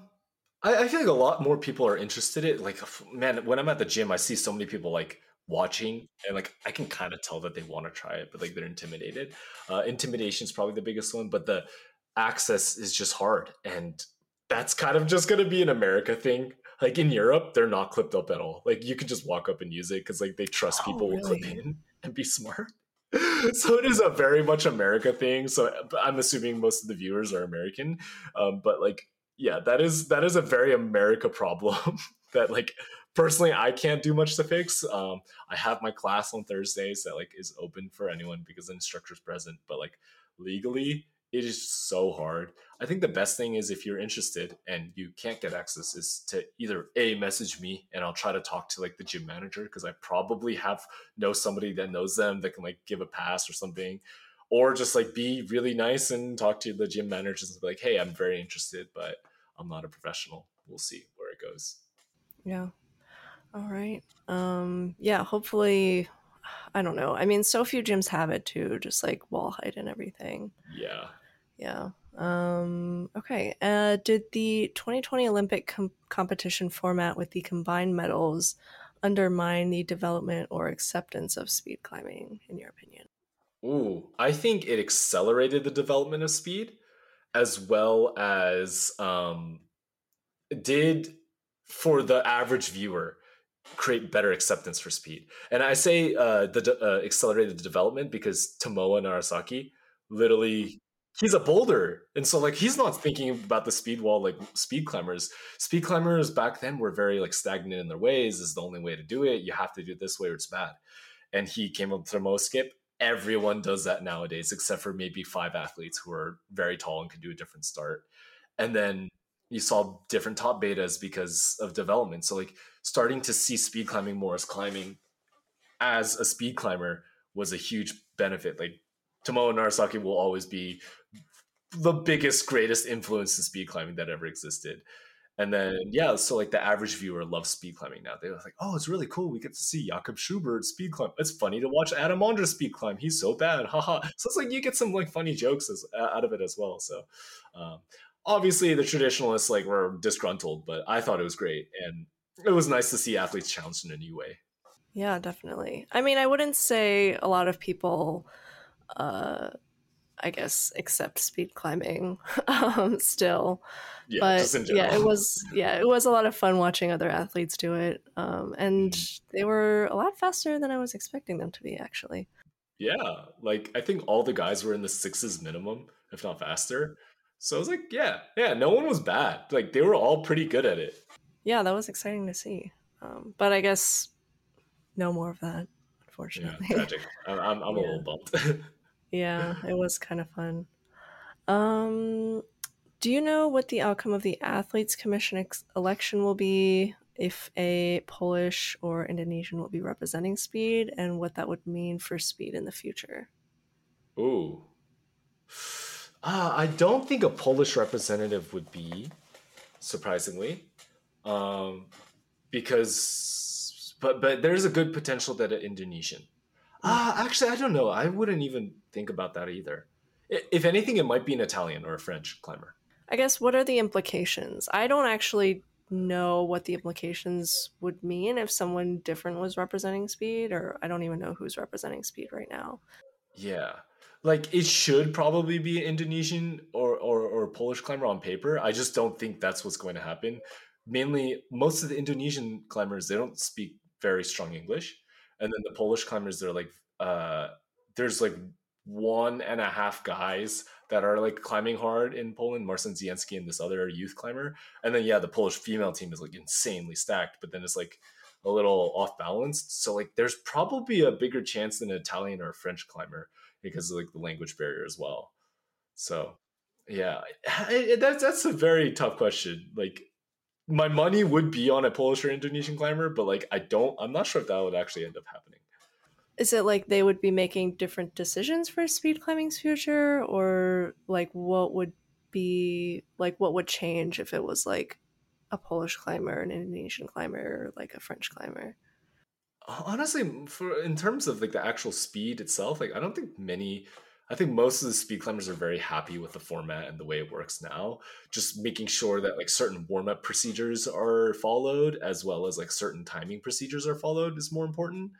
I, I, feel like a lot more people are interested in. Like, man, when I'm at the gym, I see so many people like watching, and like I can kind of tell that they want to try it, but like they're intimidated. Uh, intimidation is probably the biggest one, but the access is just hard and that's kind of just going to be an america thing. Like in europe they're not clipped up at all. Like you can just walk up and use it because like they trust oh, people really? will clip in and be smart. So it is a very much america thing so i'm assuming most of the viewers are american. Um, but like yeah that is that is a very america problem that like personally i can't do much to fix. Um, i have my class on thursdays that like is open for anyone because the instructor's present but like legally it is so hard. I think the best thing is if you're interested and you can't get access is to either a message me and I'll try to talk to like the gym manager because I probably have know somebody that knows them that can like give a pass or something, or just like be really nice and talk to the gym managers and be like, hey, I'm very interested, but I'm not a professional. We'll see where it goes. Yeah. All right. Um. Yeah. Hopefully I don't know. I mean, so few gyms have it too, just like wall height and everything. Yeah. Yeah. Um, okay. Uh, did the 2020 Olympic com- competition format with the combined medals undermine the development or acceptance of speed climbing, in your opinion? Ooh, I think it accelerated the development of speed as well as um, did for the average viewer create better acceptance for speed. And I say uh, the uh, accelerated development because Tomoa Narasaki literally he's a boulder. And so like he's not thinking about the speed wall like speed climbers. Speed climbers back then were very like stagnant in their ways this is the only way to do it. You have to do it this way or it's bad. And he came up with the skip. Everyone does that nowadays except for maybe five athletes who are very tall and can do a different start. And then you saw different top betas because of development. So like starting to see speed climbing more as climbing as a speed climber was a huge benefit. Like Tomoa Narasaki will always be the biggest, greatest influence in speed climbing that ever existed. And then yeah, so like the average viewer loves speed climbing now. They're like, oh, it's really cool. We get to see Jakob Schubert speed climb. It's funny to watch Adam Ondra speed climb. He's so bad, haha. so it's like you get some like funny jokes as, out of it as well. So um, obviously the traditionalists like were disgruntled, but I thought it was great and it was nice to see athletes challenged in a new way. Yeah, definitely. I mean, I wouldn't say a lot of people uh I guess accept speed climbing um, still. Yeah, but yeah, it was yeah, it was a lot of fun watching other athletes do it, um, and mm-hmm. they were a lot faster than I was expecting them to be. Actually, yeah, like I think all the guys were in the sixes minimum, if not faster. So I was like, yeah, yeah, no one was bad. Like they were all pretty good at it. Yeah, that was exciting to see. Um, but I guess no more of that, unfortunately. Yeah, tragic. I'm, I'm, I'm yeah. a little bummed. yeah, it was kind of fun. Um, do you know what the outcome of the athletes commission ex- election will be if a Polish or Indonesian will be representing speed and what that would mean for speed in the future? Ooh. Uh, I don't think a Polish representative would be, surprisingly, um, because but but there's a good potential that an Indonesian uh, actually, I don't know. I wouldn't even think about that either. If anything, it might be an Italian or a French climber. I guess what are the implications? I don't actually know what the implications would mean if someone different was representing speed, or I don't even know who's representing speed right now. Yeah. Like it should probably be an Indonesian or, or, or Polish climber on paper. I just don't think that's what's going to happen. Mainly, most of the Indonesian climbers they don't speak very strong English and then the Polish climbers they're like uh there's like one and a half guys that are like climbing hard in Poland, Marcin Dzieński and this other youth climber. And then yeah, the Polish female team is like insanely stacked, but then it's like a little off balanced. So like there's probably a bigger chance than an Italian or a French climber because of like the language barrier as well. So yeah, that's that's a very tough question. Like my money would be on a Polish or Indonesian climber, but like I don't, I'm not sure if that would actually end up happening. Is it like they would be making different decisions for speed climbing's future, or like what would be like what would change if it was like a Polish climber, an Indonesian climber, or like a French climber? Honestly, for in terms of like the actual speed itself, like I don't think many I think most of the speed climbers are very happy with the format and the way it works now. Just making sure that like certain warm up procedures are followed, as well as like certain timing procedures are followed, is more important.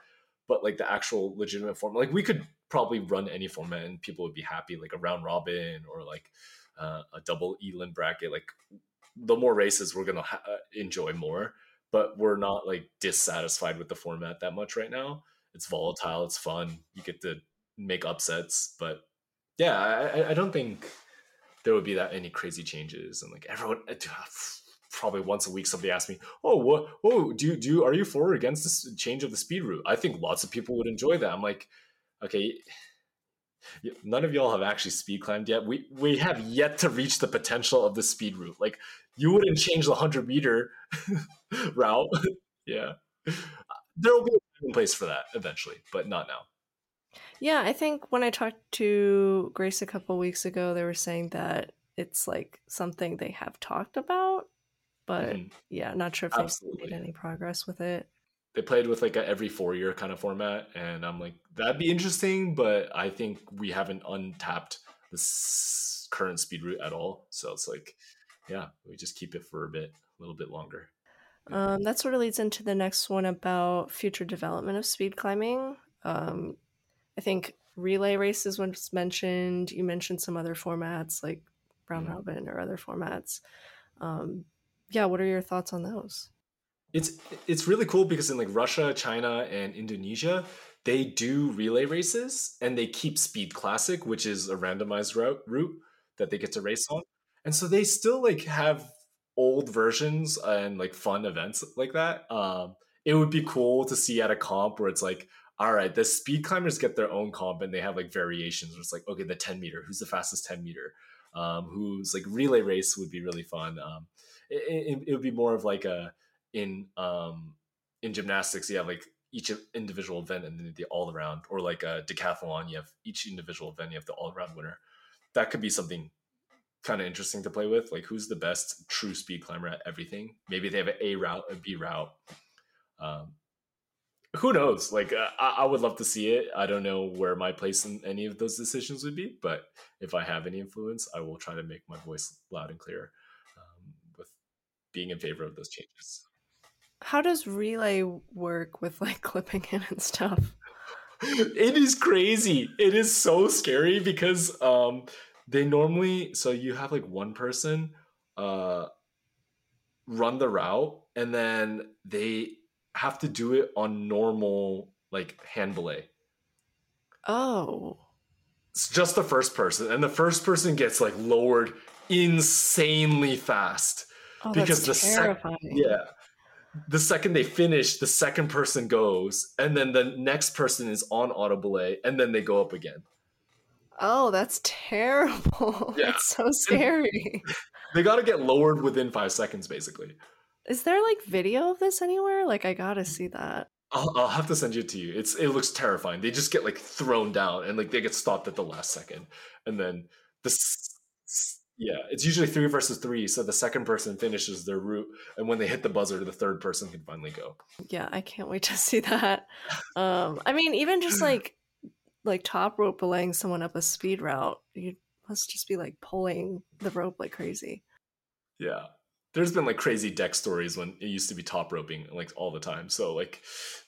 But like the actual legitimate format, like we could probably run any format and people would be happy, like a round robin or like uh, a double elim bracket. Like the more races, we're gonna ha- uh, enjoy more. But we're not like dissatisfied with the format that much right now. It's volatile. It's fun. You get to make upsets. But yeah, I, I don't think there would be that any crazy changes. And like everyone, uh, probably once a week, somebody asks me, "Oh, what? Oh, do you do? Are you for or against this change of the speed route?" I think lots of people would enjoy that. I'm like, okay. None of y'all have actually speed climbed yet. We we have yet to reach the potential of the speed route. Like you wouldn't change the hundred meter route. yeah, there will be a place for that eventually, but not now. Yeah, I think when I talked to Grace a couple weeks ago, they were saying that it's like something they have talked about, but mm-hmm. yeah, not sure if Absolutely. they've made any progress with it. They played with like a every four year kind of format, and I'm like, that'd be interesting, but I think we haven't untapped this current speed route at all. So it's like, yeah, we just keep it for a bit, a little bit longer. Um, that sort of leads into the next one about future development of speed climbing. Um, I think relay races was mentioned. You mentioned some other formats like round mm-hmm. robin or other formats. Um, yeah, what are your thoughts on those? It's it's really cool because in like Russia, China, and Indonesia, they do relay races and they keep Speed Classic, which is a randomized route route that they get to race on, and so they still like have old versions and like fun events like that. Um, it would be cool to see at a comp where it's like all right, the speed climbers get their own comp and they have like variations. It's like, okay, the 10 meter, who's the fastest 10 meter? Um, who's like relay race would be really fun. Um, it, it, it, would be more of like a in um, in gymnastics, you have like each individual event and then the all around, or like a decathlon, you have each individual event, you have the all around winner. That could be something kind of interesting to play with. Like, who's the best true speed climber at everything? Maybe they have an A route, a B route. Um, who knows? Like, uh, I, I would love to see it. I don't know where my place in any of those decisions would be, but if I have any influence, I will try to make my voice loud and clear um, with being in favor of those changes. How does relay work with like clipping in and stuff? it is crazy. It is so scary because um they normally so you have like one person uh run the route and then they have to do it on normal like hand belay. Oh. It's just the first person and the first person gets like lowered insanely fast Oh, because the that's sec- yeah the second they finish the second person goes and then the next person is on auto belay and then they go up again Oh, that's terrible. Yeah. It's so scary. they got to get lowered within five seconds basically Is there like video of this anywhere? Like I gotta see that. I'll, I'll have to send you to you it's it looks terrifying they just get like thrown down and like they get stopped at the last second and then this yeah it's usually three versus three so the second person finishes their route and when they hit the buzzer the third person can finally go Yeah, I can't wait to see that. Um, I mean, even just like like top rope belaying someone up a speed route, you must just be like pulling the rope like crazy. Yeah. There's been like crazy deck stories when it used to be top roping like all the time. So like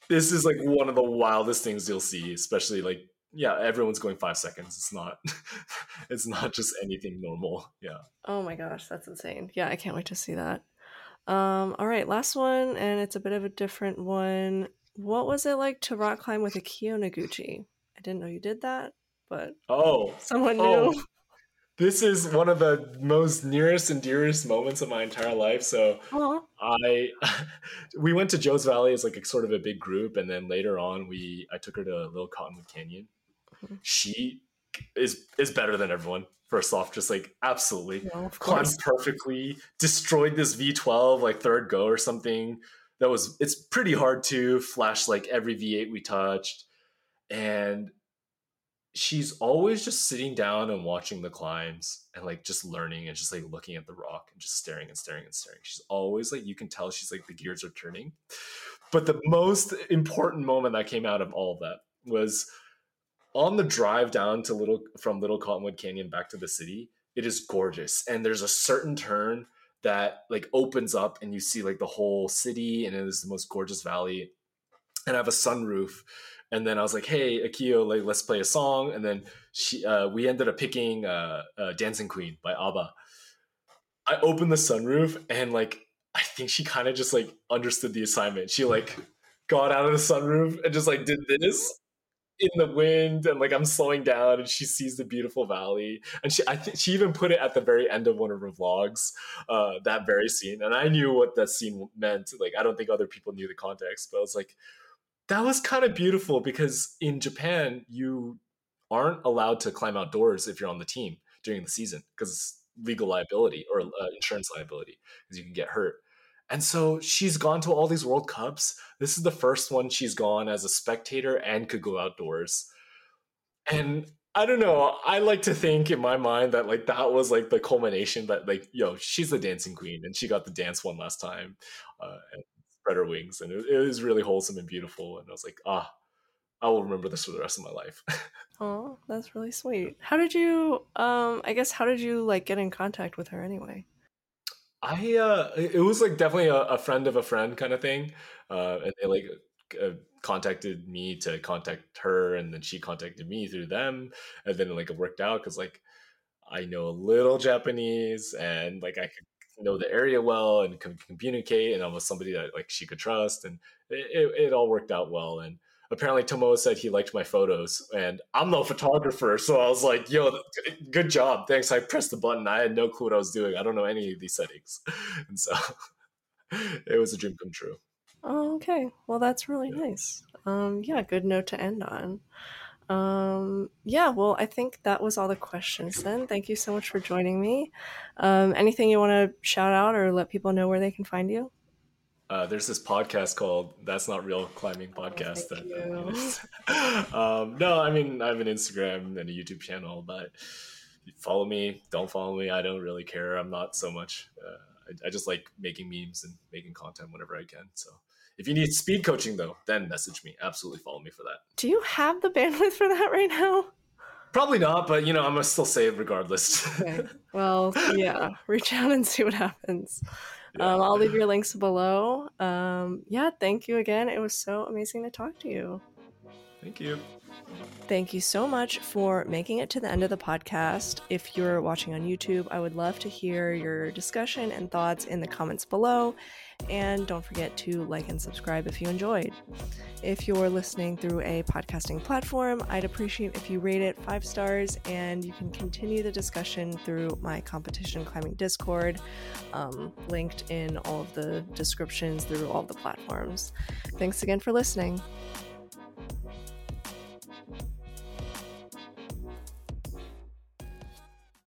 this is like one of the wildest things you'll see, especially like yeah, everyone's going 5 seconds. It's not it's not just anything normal. Yeah. Oh my gosh, that's insane. Yeah, I can't wait to see that. Um, all right, last one, and it's a bit of a different one. What was it like to rock climb with a Akiyo Noguchi? I didn't know you did that, but Oh, someone Oh. knew. This is one of the most nearest and dearest moments of my entire life. So Aw. I we went to Joe's Valley as like a sort of a big group, and then later on we I took her to Little Cottonwood Canyon. Mhm. She is is better than everyone. First off, just like absolutely of climbed perfectly, destroyed this V12 like third go or something. That was it's pretty hard to flash like every V8 we touched, and she's always just sitting down and watching the climbs and like just learning and just like looking at the rock and just staring and staring and staring. She's always like you can tell she's like the gears are turning. But the most important moment that came out of all of that was on the drive down to little from Little Cottonwood Canyon back to the city. It is gorgeous, and there's a certain turn that like opens up, and you see like the whole city, and it is the most gorgeous valley. And I have a sunroof, and then I was like, "Hey, Akiyo, like let's play a song." And then she, uh, we ended up picking uh, uh, "Dancing Queen" by ABBA. I opened the sunroof, and like I think she kind of just like understood the assignment. She like got out of the sunroof and just like did this in the wind and like I'm slowing down and she sees the beautiful valley and she I think she even put it at the very end of one of her vlogs uh that very scene and I knew what that scene meant like I don't think other people knew the context but I was like that was kind of beautiful because in Japan you aren't allowed to climb outdoors if you're on the team during the season because it's legal liability or uh, insurance liability because you can get hurt and so she's gone to all these World Cups. This is the first one she's gone as a spectator and could go outdoors. And I don't know. I like to think in my mind that like that was like the culmination that like yo, she's the dancing queen and she got the dance one last time uh, and spread her wings and it, it was really wholesome and beautiful. And I was like, ah, I will remember this for the rest of my life. Oh, that's really sweet. How did you um I guess how did you like get in contact with her anyway? I uh it was like definitely a, a friend of a friend kind of thing. Uh and they like uh, contacted me to contact her and then she contacted me through them and then like it worked out cuz like I know a little Japanese and like I could know the area well and can communicate and I was somebody that like she could trust and it, it, it all worked out well and apparently tomo said he liked my photos and I'm no photographer so I was like yo good job thanks I pressed the button I had no clue what I was doing I don't know any of these settings and so it was a dream come true Oh, okay. Well, that's really Yeah. nice. Um yeah, good note to end on. Um yeah, well, I think that was all the questions then. Thank you so much for joining me. Um anything you want to shout out or let people know where they can find you? uh, there's this podcast called That's Not Real Climbing Podcast. Oh, thank that, you. um, no, I mean I have an Instagram and a YouTube channel, but follow me, don't follow me. I don't really care. I'm not so much. Uh, I, I, just like making memes and making content whenever I can. So if you need speed coaching though, then message me. Absolutely follow me for that. Do you have the bandwidth for that right now? Probably not, but you know, I'm gonna still say it regardless. okay. Well, yeah, reach out and see what happens. Yeah. Um, I'll leave your links below. Um, yeah, thank you again. It was so amazing to talk to you. Thank you. Thank you so much for making it to the end of the podcast. If you're watching on YouTube, I would love to hear your discussion and thoughts in the comments below. And don't forget to like and subscribe if you enjoyed. If you're listening through a podcasting platform, I'd appreciate if you rate it five stars and you can continue the discussion through my competition climbing Discord, um, linked in all of the descriptions through all the platforms. Thanks again for listening.